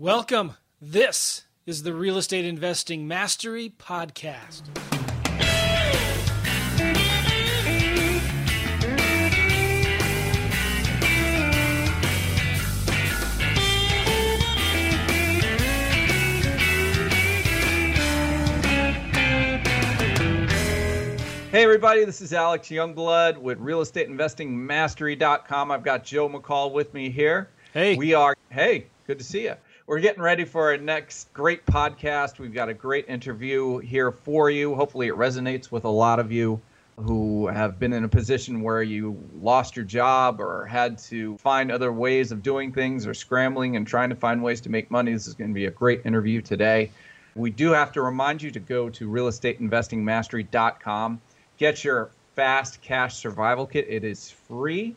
Welcome. This is the Real Estate Investing Mastery Podcast. Hey, everybody, this is Alex Joungblood with realestateinvestingmastery.com. I've got Joe McCall with me here. Hey. We are, hey, good to see you. We're getting ready for our next great podcast. We've got a great interview here for you. Hopefully, it resonates with a lot of you who have been in a position where you lost your job or had to find other ways of doing things or scrambling and trying to find ways to make money. This is going to be a great interview today. We do have to remind you to go to realestateinvestingmastery.com get your fast cash survival kit. It is free.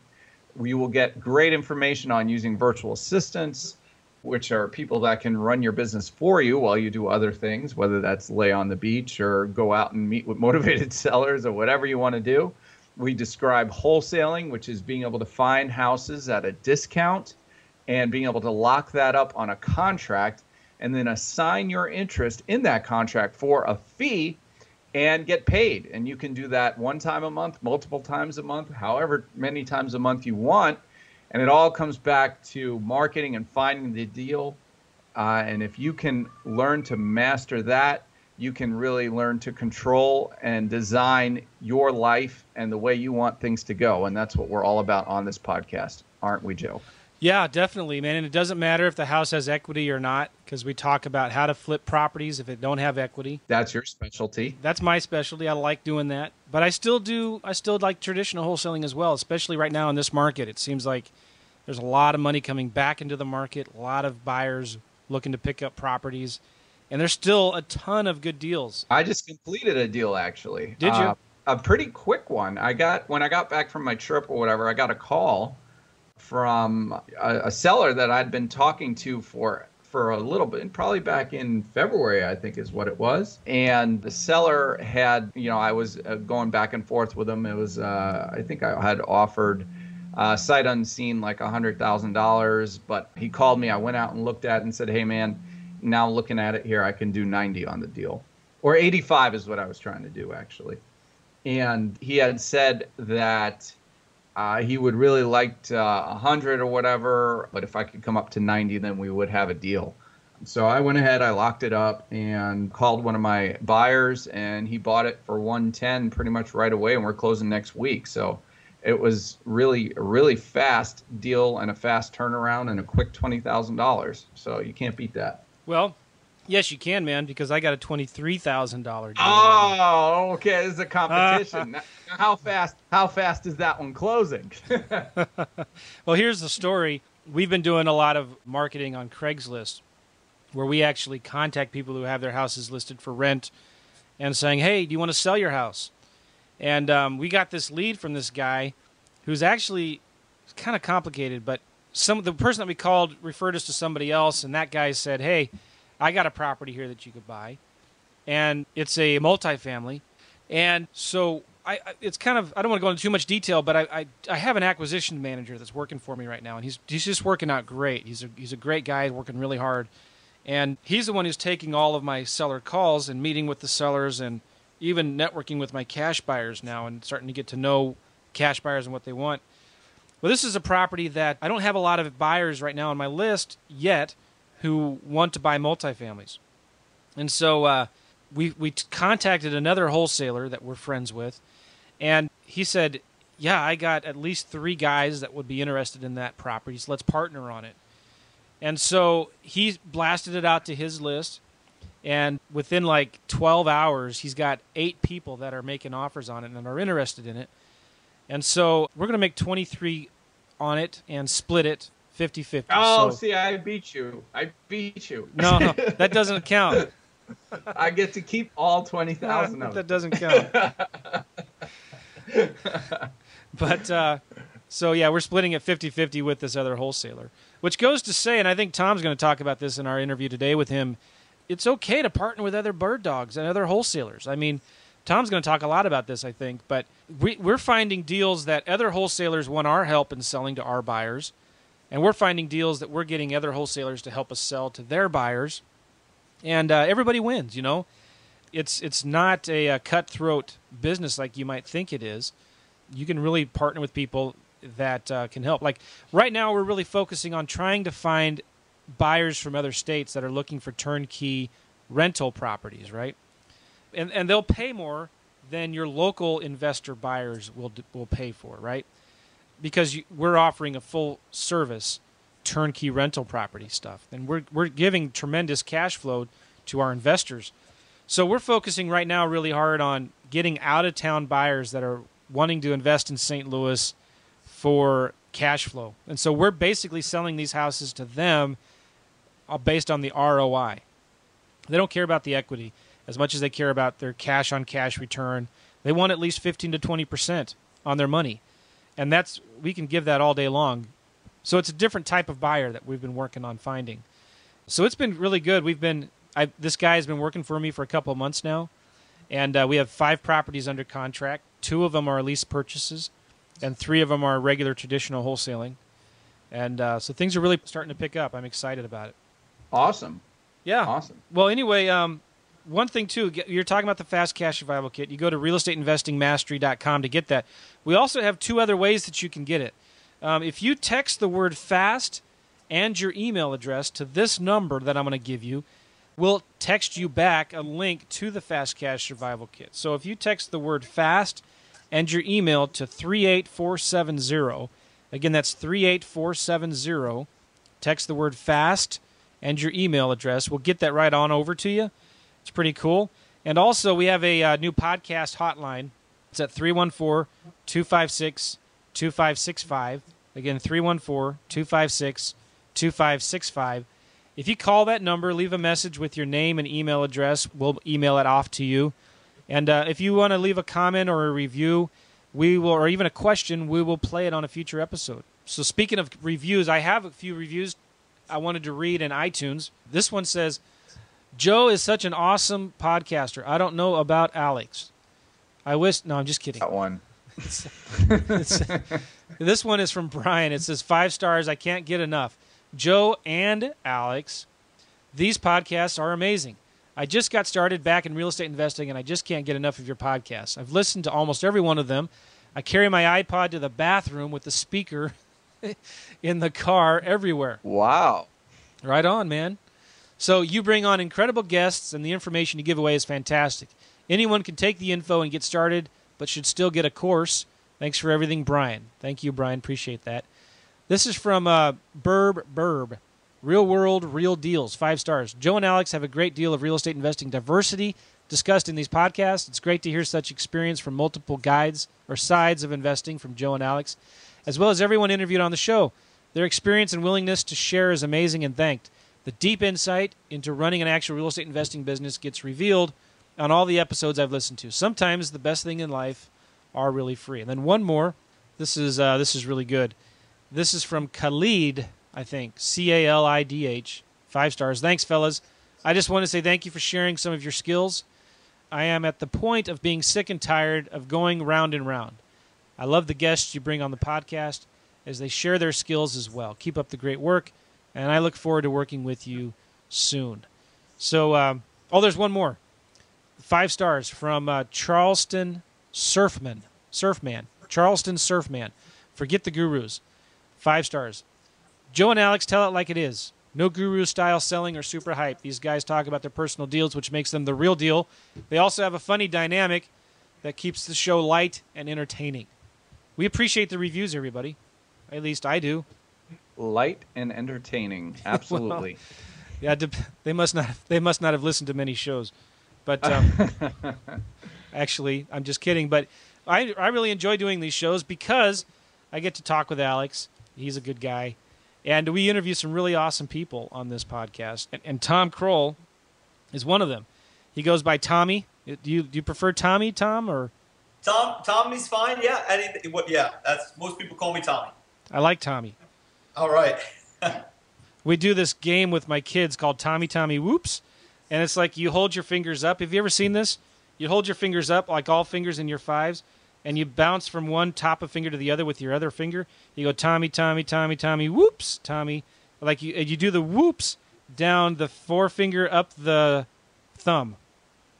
You will get great information on using virtual assistants, which are people that can run your business for you while you do other things, whether that's lay on the beach or go out and meet with motivated sellers or whatever you want to do. We describe wholesaling, which is being able to find houses at a discount and being able to lock that up on a contract and then assign your interest in that contract for a fee and get paid. And you can do that one time a month, multiple times a month, however many times a month you want. And it all comes back to marketing and finding the deal. Uh, and if you can learn to master that, you can really learn to control and design your life and the way you want things to go. And that's what we're all about on this podcast, aren't we, Joe? Yeah, definitely, man. And it doesn't matter if the house has equity or not, because we talk about how to flip properties if it don't have equity. That's your specialty. That's my specialty. I like doing that, but I still do. I still like traditional wholesaling as well, especially right now in this market. It seems like there's a lot of money coming back into the market. A lot of buyers looking to pick up properties, and there's still a ton of good deals. I just completed a deal actually. Did you? Uh, a pretty quick one. I got when I got back from my trip or whatever. I got a call from a, a, seller that I'd been talking to for for a little bit, probably back in February, I think is what it was. And the seller had, you know, I was uh, going back and forth with him. It was, uh, I think I had offered uh, sight unseen like a hundred thousand dollars, but he called me. I went out and looked at it and said, "Hey, man, now looking at it here, I can do 90 on the deal, or 85 is what I was trying to do actually." And he had said that uh, he would really like uh, 100 or whatever, but if I could come up to 90, then we would have a deal. So I went ahead, I locked it up, and called one of my buyers, and he bought it for 110 pretty much right away, and we're closing next week. So it was really really fast deal and a fast turnaround and a quick $20,000. So you can't beat that. Well, Yes, you can, man, because I got a twenty-three thousand dollar. Oh, okay. This is a competition. how fast? How fast is that one closing? well, here's the story. We've been doing a lot of marketing on Craigslist, where we actually contact people who have their houses listed for rent, and saying, "Hey, do you want to sell your house?" And um, we got this lead from this guy, who's actually kind of complicated, but some the person that we called referred us to somebody else, and that guy said, "Hey." I got a property here that you could buy, and it's a multifamily, and so I, it's kind of I don't want to go into too much detail, but I, I, I have an acquisition manager that's working for me right now, and he's he's just working out great. He's a he's a great guy, working really hard, and he's the one who's taking all of my seller calls and meeting with the sellers and even networking with my cash buyers now and starting to get to know cash buyers and what they want. Well, this is a property that I don't have a lot of buyers right now on my list yet who want to buy multifamilies. And so uh, we we contacted another wholesaler that we're friends with, and he said, "Yeah, I got at least three guys that would be interested in that property. So let's partner on it." And so he blasted it out to his list, and within like 12 hours, he's got eight people that are making offers on it and are interested in it. And so we're going to make 23 on it and split it 50 50. Oh, so, see, I beat you. I beat you. No, no, that doesn't count. I get to keep all 20,000 no, of That doesn't count. but, uh, so yeah, we're splitting it 50 50 with this other wholesaler, which goes to say, and I think Tom's going to talk about this in our interview today with him. It's okay to partner with other bird dogs and other wholesalers. I mean, Tom's going to talk a lot about this, I think, but we, we're finding deals that other wholesalers want our help in selling to our buyers and we're finding deals that we're getting other wholesalers to help us sell to their buyers, and uh, everybody wins. You know, it's it's not a, a cutthroat business like you might think it is. You can really partner with people that uh, can help. Like right now, we're really focusing on trying to find buyers from other states that are looking for turnkey rental properties, right? And and they'll pay more than your local investor buyers will will pay for, right? Because you, we're offering a full service turnkey rental property stuff, and we're we're giving tremendous cash flow to our investors. So we're focusing right now really hard on getting out of town buyers that are wanting to invest in St. Louis for cash flow. And so we're basically selling these houses to them uh, based on the ROI. They don't care about the equity as much as they care about their cash on cash return. They want at least 15 to 20% on their money. And that's we can give that all day long. So it's a different type of buyer that we've been working on finding. So it's been really good. We've been I, this guy has been working for me for a couple of months now, and uh, we have five properties under contract. Two of them are lease purchases, and three of them are regular traditional wholesaling. And uh, so things are really starting to pick up. I'm excited about it. Awesome. Yeah. Awesome. Well, anyway, um, one thing too, you're talking about the fast cash survival kit. You go to realestateinvestingmastery.com to get that. We also have two other ways that you can get it. Um, if you text the word fast and your email address to this number that I'm going to give you, we'll text you back a link to the fast cash survival kit. So if you text the word fast and your email to 38470, again, that's 38470, text the word fast and your email address. We'll get that right on over to you. It's pretty cool. And also, we have a uh, new podcast hotline. It's at 314 256 2565. Again, 314 256 2565. If you call that number, leave a message with your name and email address. We'll email it off to you. And uh, if you want to leave a comment or a review, we will, or even a question, we will play it on a future episode. So, speaking of reviews, I have a few reviews I wanted to read in iTunes. This one says, Joe is such an awesome podcaster. I don't know about Alex. I wish. No, I'm just kidding. That one. It's- this one is from Brian. It says five stars. I can't get enough. Joe and Alex, these podcasts are amazing. I just got started back in real estate investing, and I just can't get enough of your podcasts. I've listened to almost every one of them. I carry my iPod to the bathroom with the speaker in the car everywhere. Wow. Right on, man. So you bring on incredible guests, and the information you give away is fantastic. Anyone can take the info and get started, but should still get a course. Thanks for everything, Brian. Thank you, Brian. Appreciate that. This is from uh, Burb Burb. Real world, real deals. Five stars. Joe and Alex have a great deal of real estate investing diversity discussed in these podcasts. It's great to hear such experience from multiple guides or sides of investing from Joe and Alex, as well as everyone interviewed on the show. Their experience and willingness to share is amazing and thanked. The deep insight into running an actual real estate investing business gets revealed on all the episodes I've listened to. Sometimes the best thing in life are really free. And then one more. This is uh, this is really good. This is from Khalid, I think. C A L I D H. Five stars. Thanks, fellas. I just want to say thank you for sharing some of your skills. I am at the point of being sick and tired of going round and round. I love the guests you bring on the podcast as they share their skills as well. Keep up the great work, and I look forward to working with you soon. So, um, oh, there's one more. Five stars from uh, Charleston Surfman. Surfman. Charleston Surfman. Forget the gurus. Five stars. Joe and Alex tell it like it is. No guru style selling or super hype. These guys talk about their personal deals, which makes them the real deal. They also have a funny dynamic that keeps the show light and entertaining. We appreciate the reviews, everybody. At least I do. Light and entertaining. Absolutely. Yeah, they must not. They must not have listened to many shows. But um, actually, I'm just kidding. But I I really enjoy doing these shows because I get to talk with Alex. He's a good guy, and we interview some really awesome people on this podcast. And, and Tom Kroll is one of them. He goes by Tommy. Do you do you prefer Tommy, Tom, or Tom, Tommy's fine. Yeah. Any, what? Yeah. That's most people call me Tommy. I like Tommy. All right. we do this game with my kids called Tommy Tommy Whoops, and it's like you hold your fingers up. Have you ever seen this? You hold your fingers up like all fingers in your fives, and you bounce from one top of finger to the other with your other finger. You go Tommy, Tommy, Tommy, Tommy, whoops, Tommy. Like you, you do the whoops down the forefinger up the thumb.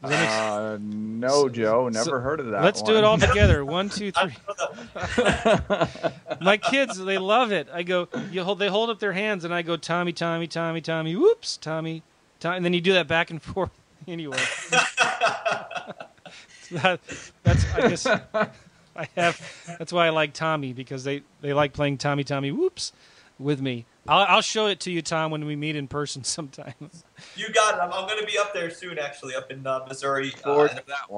Uh, no, Joe. Never So, heard of that. Let's do it all together. One, two, three. My kids, they love it. I go, you hold, they hold up their hands, and I go, Tommy, Tommy, Tommy, Tommy, whoops, Tommy, Tommy, and then you do that back and forth. Anyway, that, that's I guess I have. That's why I like Tommy because they they like playing Tommy, Tommy, whoops, with me. I'll, I'll show it to you, Tom, when we meet in person sometime. You got it. I'm, I'm going to be up there soon, actually, up in uh, Missouri. Forward uh, to that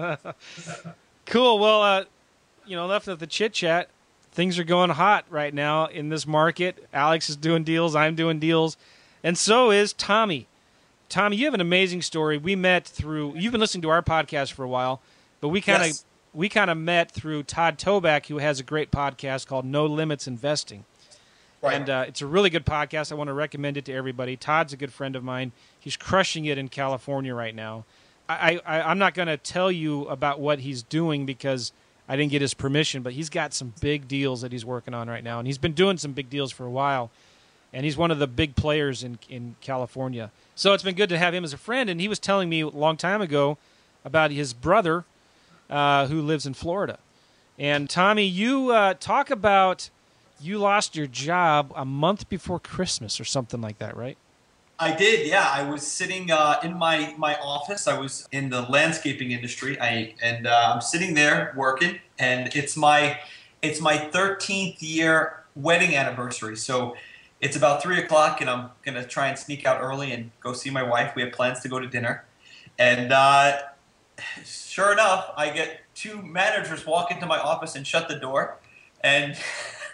one. Cool. Well, uh, you know, left of the chit chat, things are going hot right now in this market. Alex is doing deals. I'm doing deals, and so is Tommy. Tommy, you have an amazing story. We met through. You've been listening to our podcast for a while, but we kind of Yes. We kind of met through Todd Toback, who has a great podcast called No Limits Investing. right. And uh, it's a really good podcast. I want to recommend it to everybody. Todd's a good friend of mine. He's crushing it in California right now. I, I, I'm not going to tell you about what he's doing because I didn't get his permission, but he's got some big deals that he's working on right now. And he's been doing some big deals for a while. And he's one of the big players in, in California. So it's been good to have him as a friend. And he was telling me a long time ago about his brother uh, who lives in Florida. And Tommy, you uh, talk about you lost your job a month before Christmas or something like that, right? I did, yeah. I was sitting uh, in my, my office. I was in the landscaping industry. I and uh, I'm sitting there working, and it's my it's my 13th year wedding anniversary. So it's about three o'clock, and I'm gonna try and sneak out early and go see my wife. We have plans to go to dinner, and uh, sure enough, I get two managers walk into my office and shut the door, and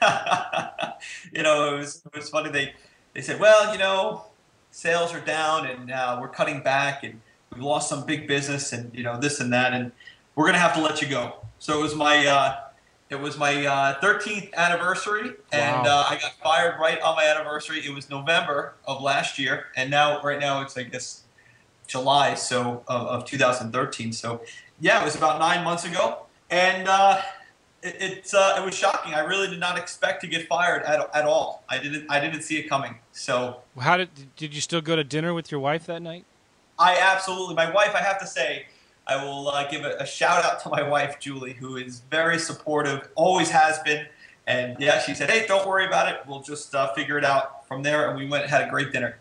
you know it was it was funny. They they said, well, you know, sales are down and uh, we're cutting back and we lost some big business and you know this and that and we're gonna have to let you go. So it was my uh, it was my uh, 13th anniversary and Wow. uh, I got fired right on my anniversary. It was November of last year and now right now it's I guess July so of, of 2013. So yeah, it was about nine months ago and. Uh, it, it's uh, it was shocking. I really did not expect to get fired at, at all. I didn't I didn't see it coming. So How did did you still go to dinner with your wife that night? I absolutely, my wife, I have to say, I will uh, give a, a shout out to my wife, Julie, who is very supportive, always has been. And yeah, she said, hey, don't worry about it. We'll just uh, figure it out from there. And we went and had a great dinner.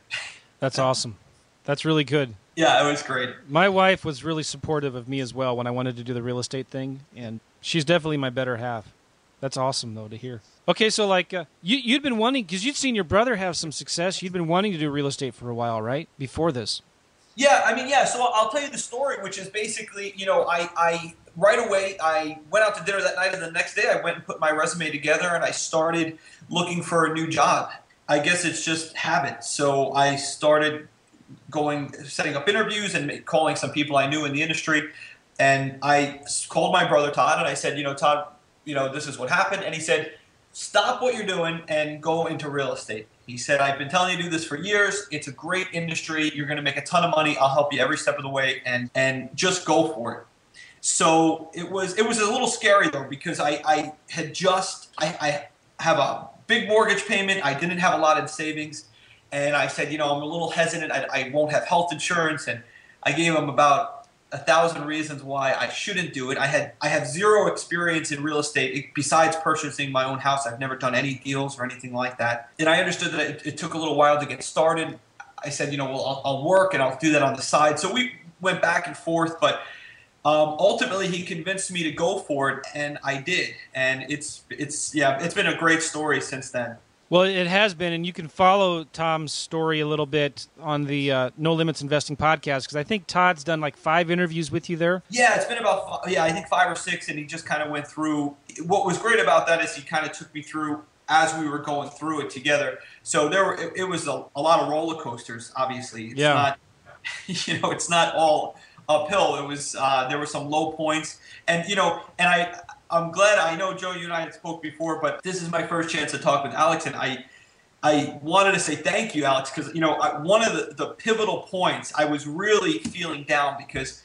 That's awesome. That's really good. Yeah, it was great. My wife was really supportive of me as well when I wanted to do the real estate thing, and she's definitely my better half. That's awesome though to hear. Okay, so like uh, you you'd been wanting because you'd seen your brother have some success. You'd been wanting to do real estate for a while, right? Before this. Yeah, I mean, yeah. So I'll tell you the story, which is basically, you know, I, I right away I went out to dinner that night, and the next day I went and put my resume together, and I started looking for a new job. I guess it's just habit. So I started going, setting up interviews and calling some people I knew in the industry, and I called my brother Todd, and I said, you know, Todd, you know, this is what happened, and he said, stop what you're doing and go into real estate. He said, I've been telling you to do this for years. It's a great industry. You're going to make a ton of money. I'll help you every step of the way and, and just go for it. So it was it was a little scary though because I, I had just I, I have a big mortgage payment. I didn't have a lot in savings, and I said, you know, I'm a little hesitant. I, I won't have health insurance, and I gave him about a thousand reasons why I shouldn't do it. I had I have zero experience in real estate besides purchasing my own house. I've never done any deals or anything like that, and I understood that it, it took a little while to get started. I said, you know, well, I'll, I'll work and I'll do that on the side. So we went back and forth, but um, ultimately he convinced me to go for it, and I did. And it's it's yeah, it's been a great story since then. Well, it has been, and you can follow Tom's story a little bit on the uh, No Limits Investing podcast because I think Todd's done like five interviews with you there. Yeah, it's been about yeah, I think five or six, and he just kind of went through. What was great about that is he kind of took me through as we were going through it together. So there, were, it, it was a, a lot of roller coasters. Obviously, it's Yeah. not you know it's not all uphill. It was uh, there were some low points, and you know, and I I'm glad I know Joe. You and I had spoke before, but this is my first chance to talk with Alex, and I. I wanted to say thank you, Alex, because you know I, one of the, the pivotal points I was really feeling down because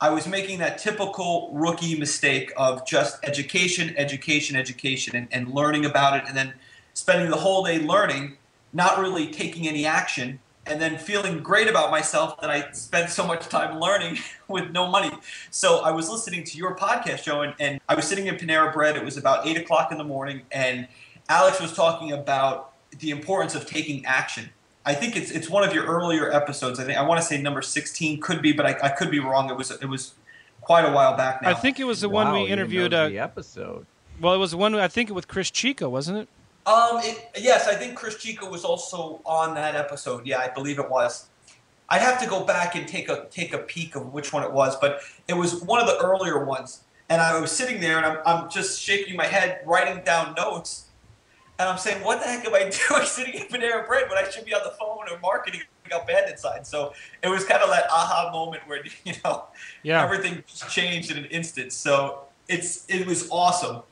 I was making that typical rookie mistake of just education, education, education, and, and learning about it, and then spending the whole day learning, not really taking any action, and then feeling great about myself that I spent so much time learning with no money. So I was listening to your podcast, Joe, and, and I was sitting in Panera Bread. It was about eight o'clock in the morning, and Alex was talking about the importance of taking action. I think it's it's one of your earlier episodes. I think I want to say number sixteen could be, but I, I could be wrong. It was it was quite a while back now. I think it was the Wow, one we interviewed. know Uh, the episode. well, it was the one I think it with Chris Chico, wasn't it? Um, it, yes, I think Chris Chico was also on that episode. Yeah, I believe it was. I'd have to go back and take a take a peek of which one it was, but it was one of the earlier ones. And I was sitting there and I'm, I'm just shaking my head, writing down notes. And I'm saying, what the heck am I doing sitting in Panera Bread when I should be on the phone or marketing out Bandit Sign? So it was kind of that aha moment where, you know, Yeah. everything just changed in an instant. So it's it was awesome.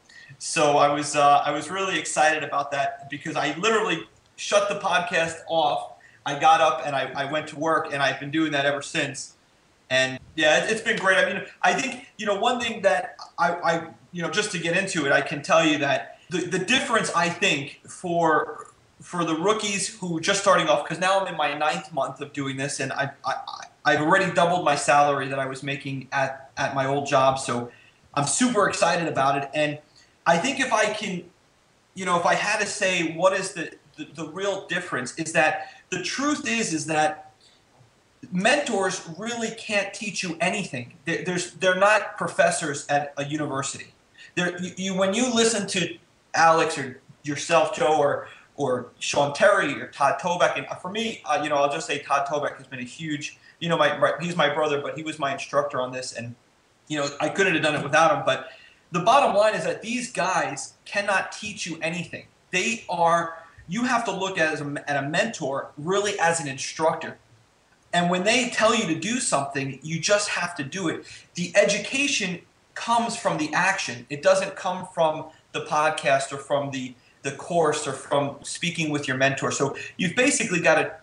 So I was uh, I was really excited about that because I literally shut the podcast off. I got up and I, I went to work and I've been doing that ever since. And yeah, it, it's been great. I mean, I think you know one thing that I, I you know just to get into it, I can tell you that the, the difference I think for for the rookies who just starting off because now I'm in my ninth month of doing this and I, I I've already doubled my salary that I was making at at my old job, so I'm super excited about it. And I think if I can, you know, if I had to say what is the the, the real difference is that the truth is is that mentors really can't teach you anything. There- There's they're not professors at a university. There, you, you when you listen to Alex or yourself, Joe, or or Sean Terry or Todd Toback, and for me, uh, you know, I'll just say Todd Toback has been a huge, you know, my, my he's my brother, but he was my instructor on this, and you know, I couldn't have done it without him. But the bottom line is that these guys cannot teach you anything. They are you have to look at as a, at a mentor really as an instructor. And when they tell you to do something, you just have to do it. The education comes from the action. It doesn't come from the podcast or from the the course or from speaking with your mentor. So you've basically got to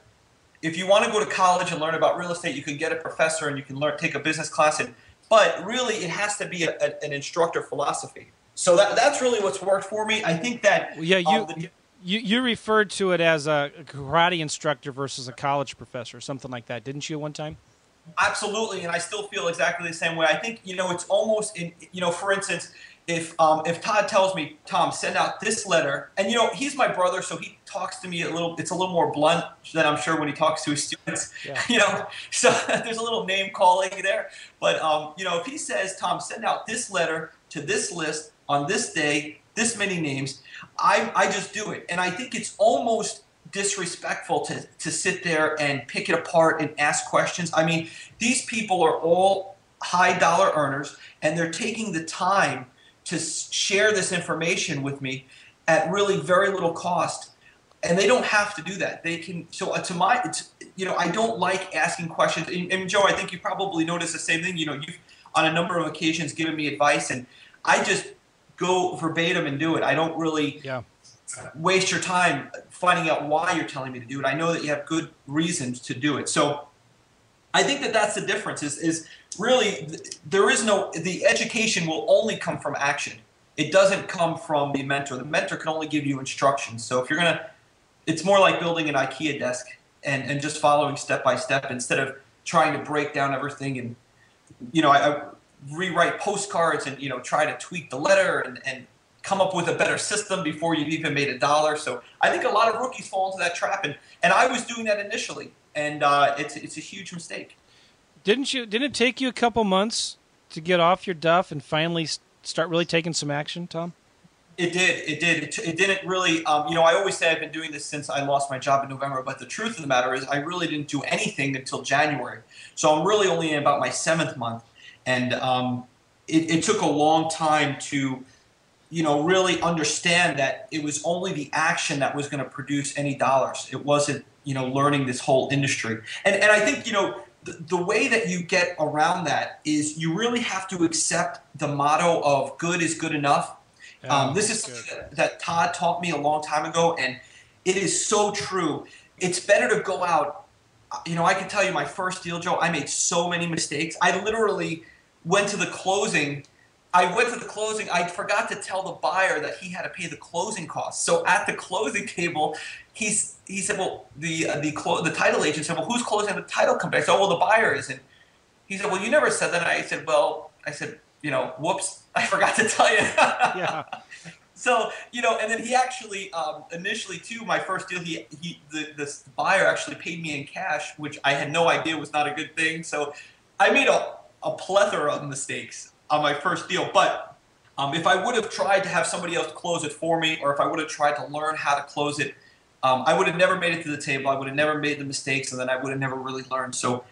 if you want to go to college and learn about real estate, you can get a professor and you can learn take a business class and but really it has to be a, a, an instructor philosophy. So that, that's really what's worked for me. I think that yeah, you, um, the- you you referred to it as a karate instructor versus a college professor, something like that, didn't you? One time. Absolutely, and I still feel exactly the same way. I think you know it's almost in you know, for instance, if um, if Todd tells me, Tom, send out this letter, and you know he's my brother, so he talks to me a little. It's a little more blunt than I'm sure when he talks to his students. Yeah. You know, so there's a little name calling there. But um, you know, if he says, Tom, send out this letter to this list on this day, this many names, I I just do it, and I think it's almost disrespectful to, to sit there and pick it apart and ask questions. I mean, these people are all high dollar earners and they're taking the time to share this information with me at really very little cost. And they don't have to do that. They can. So uh, to my, it's you know, I don't like asking questions. And, and Joe, I think you probably noticed the same thing. You know, you've on a number of occasions given me advice, and I just go verbatim and do it. I don't really Yeah. waste your time finding out why you're telling me to do it. I know that you have good reasons to do it. So I think that that's the difference is, is really there is no, the education will only come from action. It doesn't come from the mentor. The mentor can only give you instructions. So if you're to, it's more like building an IKEA desk and, and just following step by step instead of trying to break down everything and, you know, I, I rewrite postcards and, you know, try to tweak the letter and, and come up with a better system before you've even made a dollar. So I think a lot of rookies fall into that trap, and, and I was doing that initially, and uh, it's it's a huge mistake. Didn't you? Didn't it take you a couple months to get off your duff and finally start really taking some action, Tom? It did. It did. It, it didn't really. Um, you know, I always say I've been doing this since I lost my job in November, but the truth of the matter is, I really didn't do anything until January. So I'm really only in about my seventh month, and um, it, it took a long time to, you know, really understand that it was only the action that was going to produce any dollars. It wasn't, you know, learning this whole industry. And and I think you know. The, the way that you get around that is you really have to accept the motto of good is good enough um, this is that, that Todd taught me a long time ago, and it is so true. It's better to go out. You know, I can tell you my first deal, Joe. I made so many mistakes. I literally went to the closing. I went to the closing. I forgot to tell the buyer that he had to pay the closing costs. So at the closing table, he's he said, "Well, the uh, the clo- the title agent said, well, who's closing the title company?" I said, "Oh, well, the buyer isn't." He said, "Well, you never said that." And I said, "Well, I said, you know, whoops, I forgot to tell you." Yeah. So you know, and then he actually um, initially too, my first deal, he he the this buyer actually paid me in cash, which I had no idea was not a good thing. So I made a a plethora of mistakes on my first deal, but um, if I would have tried to have somebody else close it for me, or if I would have tried to learn how to close it, um, I would have never made it to the table. I would have never made the mistakes, and then I would have never really learned. So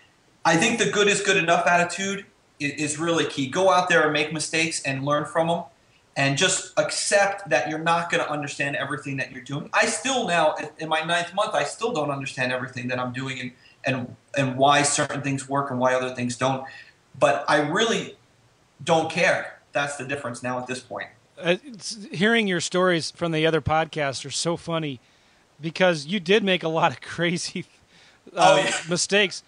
I think the good is good enough attitude is, is really key. Go out there and make mistakes and learn from them and just accept that you're not going to understand everything that you're doing. I still now, in my ninth month, I still don't understand everything that I'm doing and and and why certain things work and why other things don't. But I really don't care. That's the difference now at this point. Uh, hearing your stories from the other podcasts are so funny because you did make a lot of crazy uh, Oh, yeah. mistakes.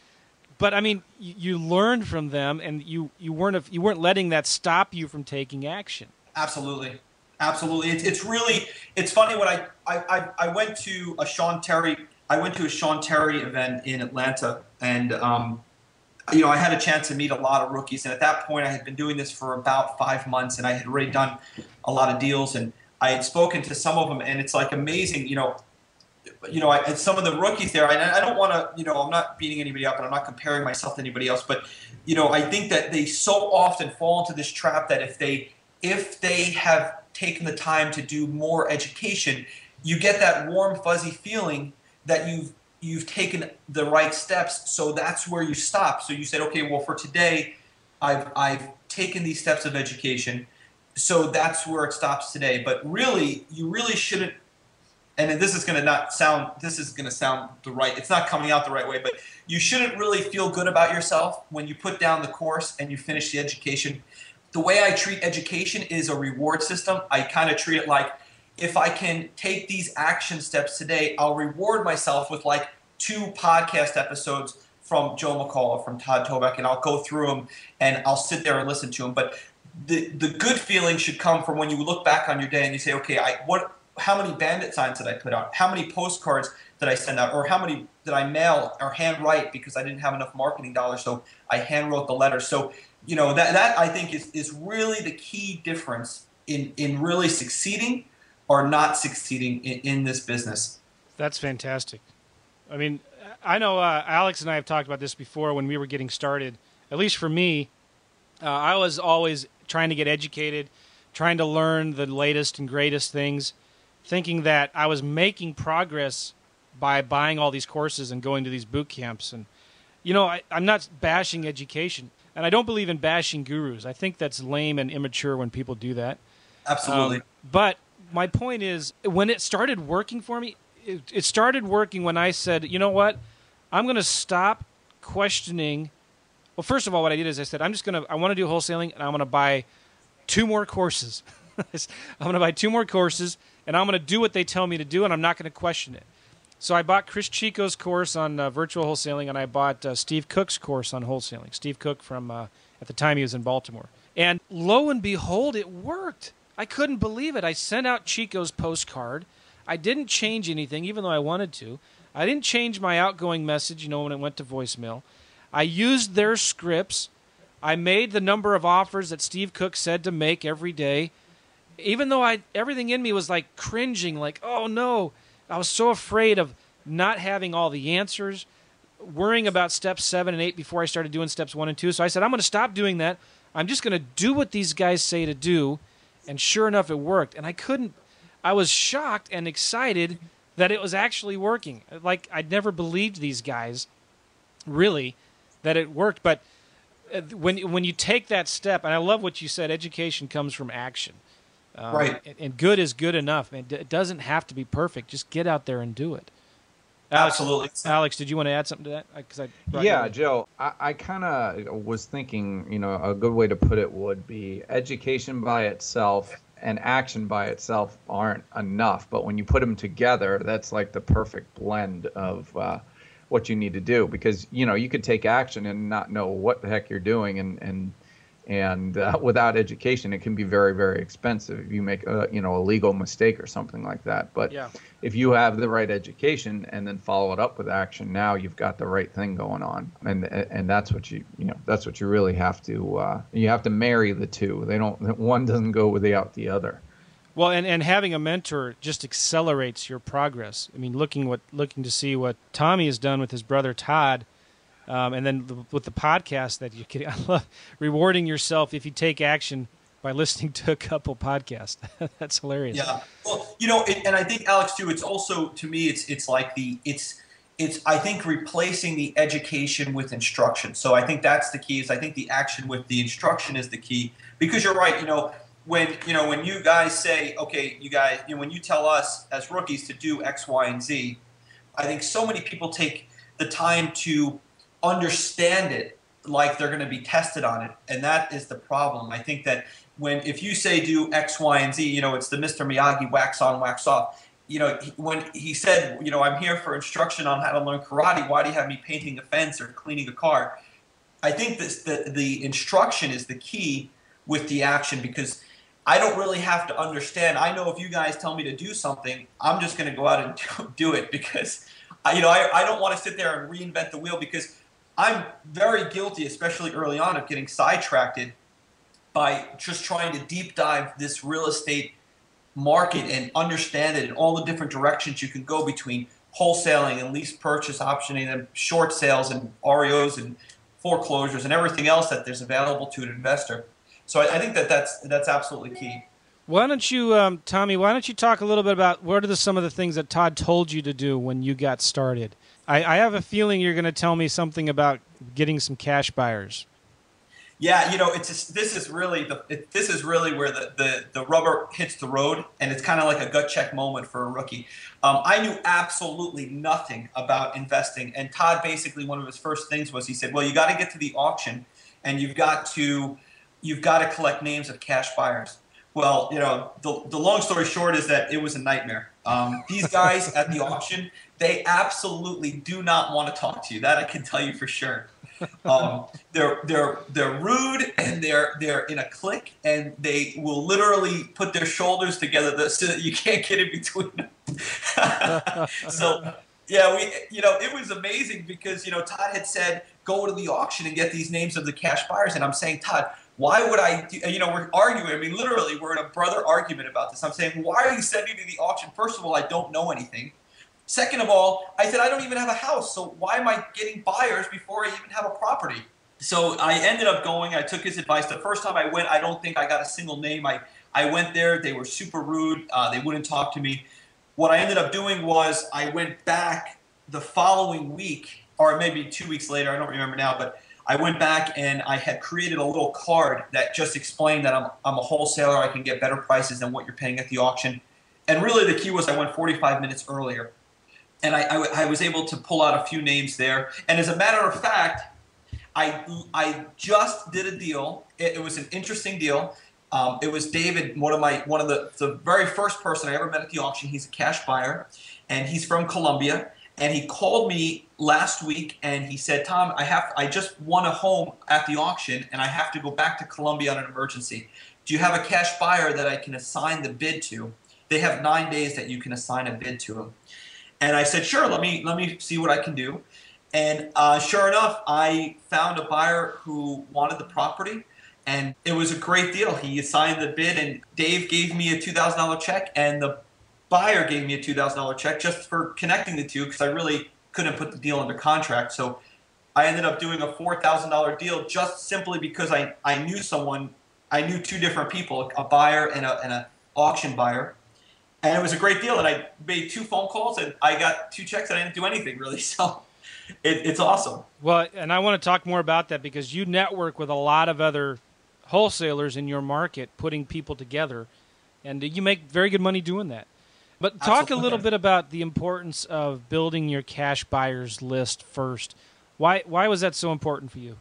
But I mean, you, you learned from them, and you, you weren't you weren't letting that stop you from taking action. Absolutely, absolutely. It's, it's really it's funny when I, I I I went to a Sean Terry I went to a Sean Terry event in Atlanta and um, you know I had a chance to meet a lot of rookies and at that point I had been doing this for about five months and I had already done a lot of deals and I had spoken to some of them and it's like amazing you know you know, I, and some of the rookies there, I don't want to, you know, I'm not beating anybody up and I'm not comparing myself to anybody else, but, you know, I think that they so often fall into this trap that if they, if they have taken the time to do more education, you get that warm, fuzzy feeling that you've, you've taken the right steps. So that's where you stop. So you said, okay, well, for today, I've, I've taken these steps of education. So that's where it stops today. But really, you really shouldn't and this is going to not sound this is going to sound the right it's not coming out the right way but you shouldn't really feel good about yourself when you put down the course and you finish the education. The way i treat education is a reward system. I kind of treat it like if i can take these action steps today i'll reward myself with like two podcast episodes from joe mccall from todd toback and i'll go through them and i'll sit there and listen to them but the, the good feeling should come from when you look back on your day and you say okay i what how many bandit signs did I put out? How many postcards did I send out? Or how many did I mail or handwrite because I didn't have enough marketing dollars? So I handwrote the letter. So, you know, that, that I think is, is really the key difference in, in really succeeding or not succeeding in, in this business. That's fantastic. I mean, I know uh, Alex and I have talked about this before when we were getting started. At least for me, uh, I was always trying to get educated, trying to learn the latest and greatest things, thinking that I was making progress by buying all these courses and going to these boot camps. And, you know, I, I'm not bashing education, and I don't believe in bashing gurus. I think that's lame and immature when people do that. Absolutely. Um, but my point is, when it started working for me, it, it started working when I said, you know what, I'm going to stop questioning. Well, first of all, what I did is I said, I'm just going to, I want to do wholesaling, and I'm going to buy two more courses. I'm going to buy two more courses, and I'm going to do what they tell me to do, and I'm not going to question it. So I bought Chris Chico's course on uh, virtual wholesaling, and I bought uh, Steve Cook's course on wholesaling. Steve Cook from uh, at the time he was in Baltimore, and lo and behold, it worked. I couldn't believe it. I sent out Chico's postcard. I didn't change anything, even though I wanted to. I didn't change my outgoing message, you know, when it went to voicemail. I used their scripts. I made the number of offers that Steve Cook said to make every day. Even though I everything in me was like cringing, like, oh no. I was so afraid of not having all the answers, worrying about steps seven and eight before I started doing steps one and two. So I said, I'm going to stop doing that. I'm just going to do what these guys say to do. And sure enough, it worked. And I couldn't, I was shocked and excited that it was actually working. Like, I'd never believed these guys, really, that it worked. But uh, when, when you take that step, and I love what you said, education comes from action. Um, Right. And, and good is good enough. Man. It doesn't have to be perfect. Just get out there and do it. Alex, Absolutely. Alex, did you want to add something to that? Because I brought Yeah. Joe, I, I kind of was thinking, you know, a good way to put it would be education by itself and action by itself aren't enough. But when you put them together, that's like the perfect blend of uh, what you need to do. Because, you know, you could take action and not know what the heck you're doing and, and and uh, without education, it can be very, very expensive if you make a you know a legal mistake or something like that. But Yeah. if you have the right education and then follow it up with action, now you've got the right thing going on, and and that's what you you know that's what you really have to uh, you have to marry the two. They don't one doesn't go without the other. Well, and, and having a mentor just accelerates your progress. I mean, looking what looking to see what Tommy has done with his brother Todd, um, and then the, with the podcast that you can I love rewarding yourself if you take action by listening to a couple podcasts. That's hilarious. Yeah. Well, you know, it, and I think Alex too. It's also to me, it's it's like the it's it's I think replacing the education with instruction. So I think that's the key. Is I think the action with the instruction is the key because you're right. You know, when you know when you guys say, okay, you guys, you know, when you tell us as rookies to do X, Y, and Z, I think so many people take the time to understand it like they're going to be tested on it, and that is the problem. I think that when if you say do X, Y, and Z, you know, it's the Mr. Miyagi wax on, wax off. You know, when he said, you know, I'm here for instruction on how to learn karate. Why do you have me painting a fence or cleaning a car? I think this, the the instruction is the key with the action because I don't really have to understand. I know if you guys tell me to do something, I'm just going to go out and do, it because, you know, I, I don't want to sit there and reinvent the wheel because I'm very guilty, especially early on, of getting sidetracked by just trying to deep dive this real estate market and understand it in all the different directions you can go between wholesaling and lease purchase optioning and short sales and REOs and foreclosures and everything else that there's available to an investor. So I, I think that that's that's absolutely key. Why don't you, um, Tommy? Why don't you talk a little bit about what are the, some of the things that Todd told you to do when you got started? I, I have a feeling you're going to tell me something about getting some cash buyers. Yeah, you know, it's just, this is really the it, this is really where the, the, the rubber hits the road, and it's kind of like a gut check moment for a rookie. Um, I knew absolutely nothing about investing, and Todd basically one of his first things was he said, "Well, you got to get to the auction, and you've got to you've got to collect names of cash buyers." Well, you know, the, the long story short is that it was a nightmare. Um, these guys at the auction, they absolutely do not want to talk to you. That I can tell you for sure. Um, they're they're they're rude and they're they're in a clique and they will literally put their shoulders together so that you can't get in between them. so yeah, we you know it was amazing because you know Todd had said go to the auction and get these names of the cash buyers, and I'm saying Todd, why would I? Do, you know, we're arguing. I mean, literally, we're in a brother argument about this. I'm saying, why are you sending me to the auction? First of all, I don't know anything. Second of all, I said I don't even have a house, so why am I getting buyers before I even have a property? So I ended up going. I took his advice. The first time I went, I don't think I got a single name. I I went there. They were super rude. Uh, they wouldn't talk to me. What I ended up doing was I went back the following week, or maybe two weeks later. I don't remember now, but I went back and I had created a little card that just explained that I'm, I'm a wholesaler. I can get better prices than what you're paying at the auction. And really, the key was I went 45 minutes earlier. And I, was able to pull out a few names there. And as a matter of fact, I, I just did a deal. It, it was an interesting deal. Um, it was David, one of my one of the the very first person I ever met at the auction. He's a cash buyer, and he's from Colombia. And he called me last week and he said, "Tom, I have I just won a home at the auction and I have to go back to Colombia on an emergency. Do you have a cash buyer that I can assign the bid to? They have nine days that you can assign a bid to them." And I said, "Sure, let me let me see what I can do." And uh, sure enough, I found a buyer who wanted the property, and it was a great deal. He assigned the bid, and Dave gave me a two thousand dollar check, and the buyer gave me a two thousand dollar check just for connecting the two because I really couldn't put the deal under contract. So I ended up doing a four thousand dollar deal just simply because I, I knew someone, I knew two different people, a buyer and a and an auction buyer, and it was a great deal. And I made two phone calls and I got two checks and I didn't do anything really. So it, it's awesome. Well, and I want to talk more about that because you network with a lot of other wholesalers in your market, putting people together, and you make very good money doing that. But talk a little bit about the importance of building your cash buyers list first. Why why was that so important for you?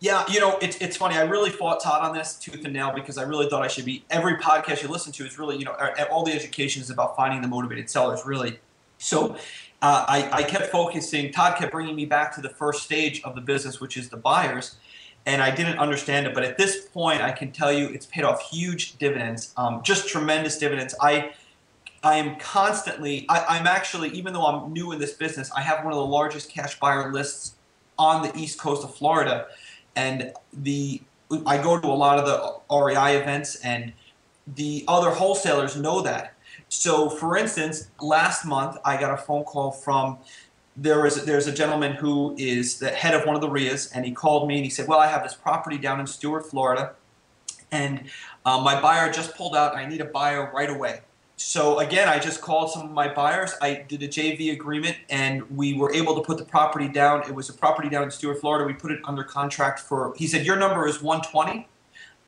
Yeah, you know, it's, it's funny. I really fought Todd on this tooth and nail because I really thought I should be. Every podcast you listen to is really, you know, all the education is about finding the motivated sellers, really. So uh, I, I kept focusing. Todd kept bringing me back to the first stage of the business, which is the buyers. and I didn't understand it. But at this point, I can tell you it's paid off huge dividends, um, just tremendous dividends. I I am constantly, I, am actually, even though I'm new in this business, I have one of the largest cash buyer lists on the east coast of Florida. And the I go to a lot of the REI events, and the other wholesalers know that. So, for instance, last month I got a phone call from there is there's a gentleman who is the head of one of the RIAs, and he called me and he said, "Well, I have this property down in Stuart, Florida, and uh, my buyer just pulled out. I need a buyer right away." So again, I just called some of my buyers. I did a JV agreement, and we were able to put the property down. It was a property down in Stuart, Florida. We put it under contract for. He said your number is 120,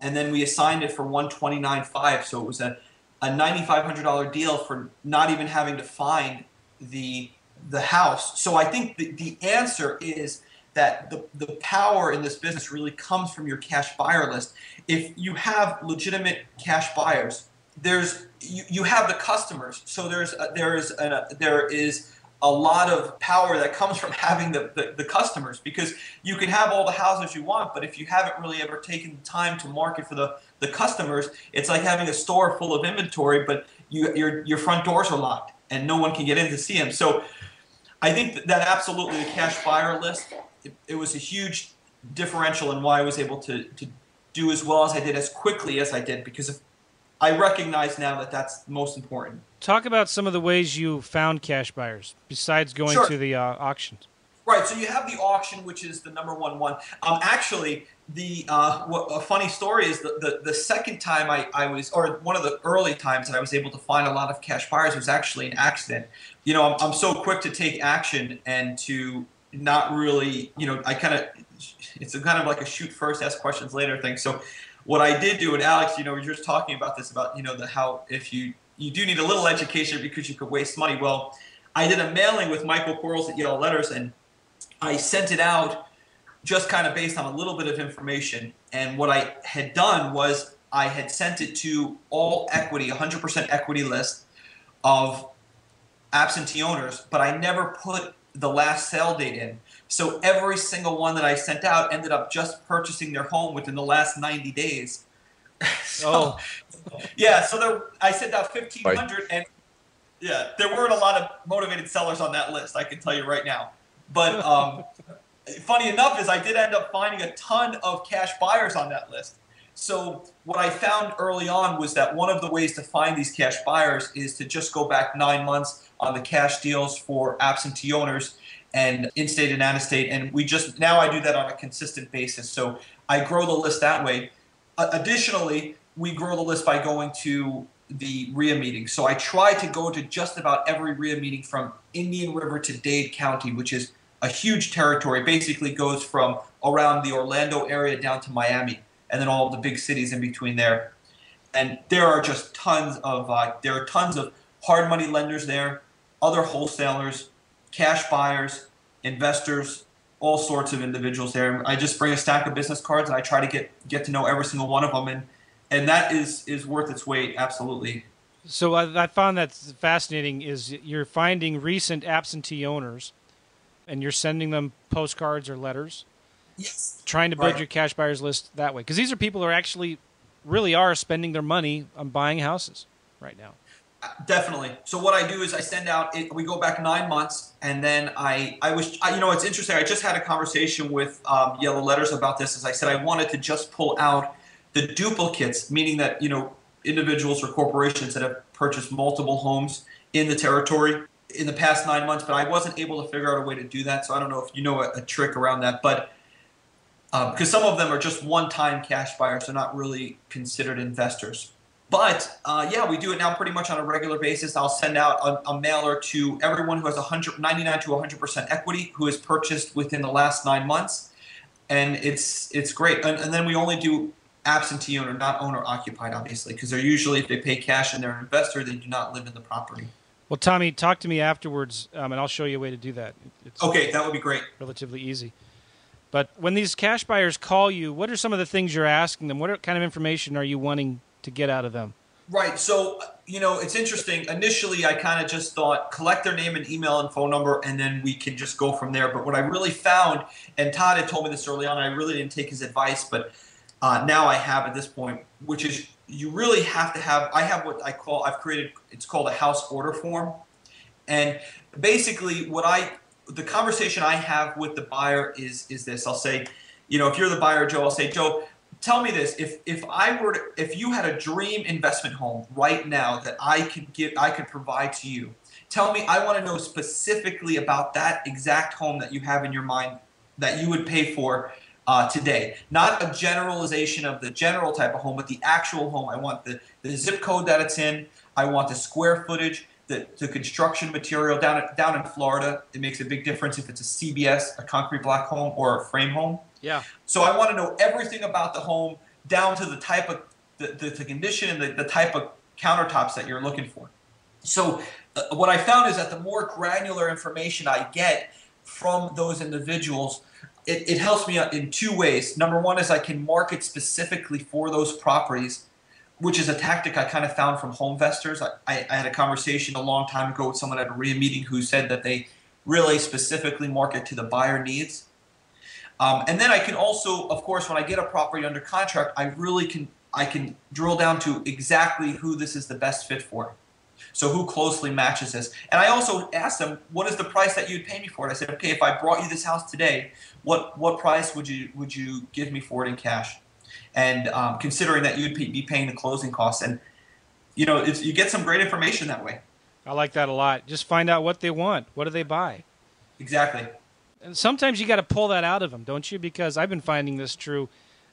and then we assigned it for 129.5. So it was a a $9,500 deal for not even having to find the the house. So I think the, the answer is that the, the power in this business really comes from your cash buyer list. If you have legitimate cash buyers, there's you, you have the customers. So there's uh, a, there is a, uh, there is a lot of power that comes from having the, the, the, customers because you can have all the houses you want, but if you haven't really ever taken the time to market for the, the customers, it's like having a store full of inventory, but you, your, your front doors are locked and no one can get in to see them. So I think that absolutely the cash buyer list, it, it was a huge differential in why I was able to, to do as well as I did, as quickly as I did, because if, I recognize now that that's most important. Talk about some of the ways you found cash buyers besides going sure. to the uh, auctions. Right. So you have the auction, which is the number one one. Um, actually, the uh, what, a funny story is the, the, the second time I, I was, or one of the early times that I was able to find a lot of cash buyers was actually an accident. You know, I'm, I'm so quick to take action and to not really, you know, I kind of, it's a kind of like a shoot first, ask questions later thing. So what I did do, and Alex, you know, you're just talking about this about, you know, the how if you you do need a little education because you could waste money. Well, I did a mailing with Michael Quarles at Yellow Letters, and I sent it out just kind of based on a little bit of information. And what I had done was I had sent it to all equity, 100% equity list of absentee owners, but I never put the last sale date in. So every single one that I sent out ended up just purchasing their home within the last 90 days. so, oh. yeah, so there, I sent out 1,500, and yeah, there weren't a lot of motivated sellers on that list. I can tell you right now. But um, funny enough is I did end up finding a ton of cash buyers on that list. So what I found early on was that one of the ways to find these cash buyers is to just go back nine months on the cash deals for absentee owners and in-state and out-of-state. And we just now I do that on a consistent basis. So I grow the list that way. Uh, additionally, we grow the list by going to the RIA meeting. So I try to go to just about every RIA meeting from Indian River to Dade County, which is a huge territory. Basically goes from around the Orlando area down to Miami, and then all the big cities in between there. And there are just tons of uh, there are tons of hard money lenders there, other wholesalers, cash buyers, investors, all sorts of individuals there. I just bring a stack of business cards and I try to get get to know every single one of them, and and that is is worth its weight, absolutely. So I, I found that fascinating. Is you're finding recent absentee owners, and you're sending them postcards or letters. Yes. Trying to build right. your cash buyers list that way, because these are people who are actually really are spending their money on buying houses right now. Definitely. So what I do is I send out. It, we go back nine months, and then I I was I, you know it's interesting. I just had a conversation with um, Yellow Letters about this. As I said, I wanted to just pull out the duplicates, meaning that you know individuals or corporations that have purchased multiple homes in the territory in the past nine months, but I wasn't able to figure out a way to do that. So I don't know if you know a, a trick around that, but because um, some of them are just one-time cash buyers, they're not really considered investors. But uh, yeah, we do it now pretty much on a regular basis. I'll send out a, a mailer to everyone who has 100, 99 to 100% equity who has purchased within the last nine months, and it's it's great. And, and then we only do absentee owner, not owner occupied, obviously, because they're usually if they pay cash and they're an investor, they do not live in the property. Well, Tommy, talk to me afterwards, um, and I'll show you a way to do that. It's okay, that would be great. Relatively easy. But when these cash buyers call you, what are some of the things you're asking them? What kind of information are you wanting to get out of them? Right. So, you know, it's interesting. Initially, I kind of just thought collect their name and email and phone number, and then we can just go from there. But what I really found, and Todd had told me this early on, I really didn't take his advice, but uh, now I have at this point, which is you really have to have. I have what I call I've created. It's called a house order form, and basically, what I the conversation I have with the buyer is is this. I'll say, you know, if you're the buyer, Joe, I'll say, Joe, tell me this: if if I were to, if you had a dream investment home right now that I could give, I could provide to you. Tell me, I want to know specifically about that exact home that you have in your mind that you would pay for uh, today. Not a generalization of the general type of home, but the actual home. I want the, the zip code that it's in. I want the square footage, the, the construction material. Down, down in Florida, it makes a big difference if it's a CBS, a concrete block home, or a frame home. Yeah. So I want to know everything about the home down to the type of the, the, the condition and the, the type of countertops that you're looking for. So uh, what I found is that the more granular information I get from those individuals, it, it helps me in two ways. Number one is I can market specifically for those properties, which is a tactic I kind of found from HomeVestors. I, I, I had a conversation a long time ago with someone at a RIA meeting who said that they really specifically market to the buyer needs. Um, and then I can also, of course, when I get a property under contract, I really can I can drill down to exactly who this is the best fit for. So who closely matches this? And I also asked them, what is the price that you'd pay me for it? I said, okay, if I brought you this house today, what what price would you would you give me for it in cash? And um, considering that you'd be paying the closing costs, and you know, you get some great information that way. I like that a lot. Just find out what they want. What do they buy? Exactly. And sometimes you got to pull that out of them, don't you? Because I've been finding this true.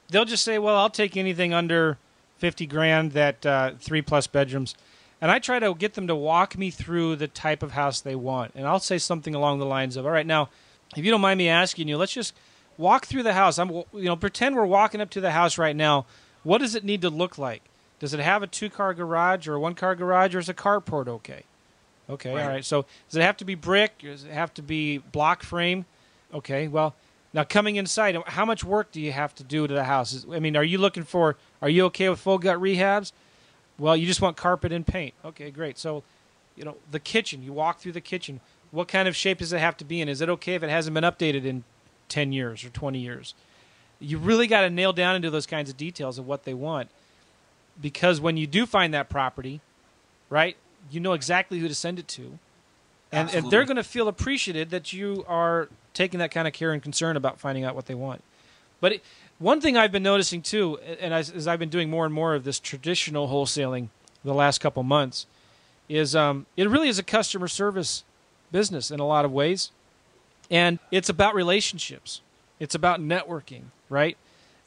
They'll just say, "Well, I'll take anything under fifty grand that uh, three plus bedrooms." and I try to get them to walk me through the type of house they want. And I'll say something along the lines of, "All right, now, if you don't mind me asking you, let's just walk through the house. I'm, you know, pretend we're walking up to the house right now. What does it need to look like? Does it have a two-car garage or a one-car garage, or is a carport okay? Okay, right. all right. So does it have to be brick? Does it have to be block frame? Okay, well, now coming inside, how much work do you have to do to the house? I mean, are you looking for? Are you okay with full gut rehabs? Well, you just want carpet and paint. Okay, great. So, you know, the kitchen, you walk through the kitchen. What kind of shape does it have to be in? Is it okay if it hasn't been updated in 10 years or 20 years? You really got to nail down into those kinds of details of what they want. Because when you do find that property, right, you know exactly who to send it to. And, and they're going to feel appreciated that you are taking that kind of care and concern about finding out what they want. But it, one thing I've been noticing too, and as, as, I've been doing more and more of this traditional wholesaling the last couple months, is um, it really is a customer service business in a lot of ways, and it's about relationships. It's about networking, right?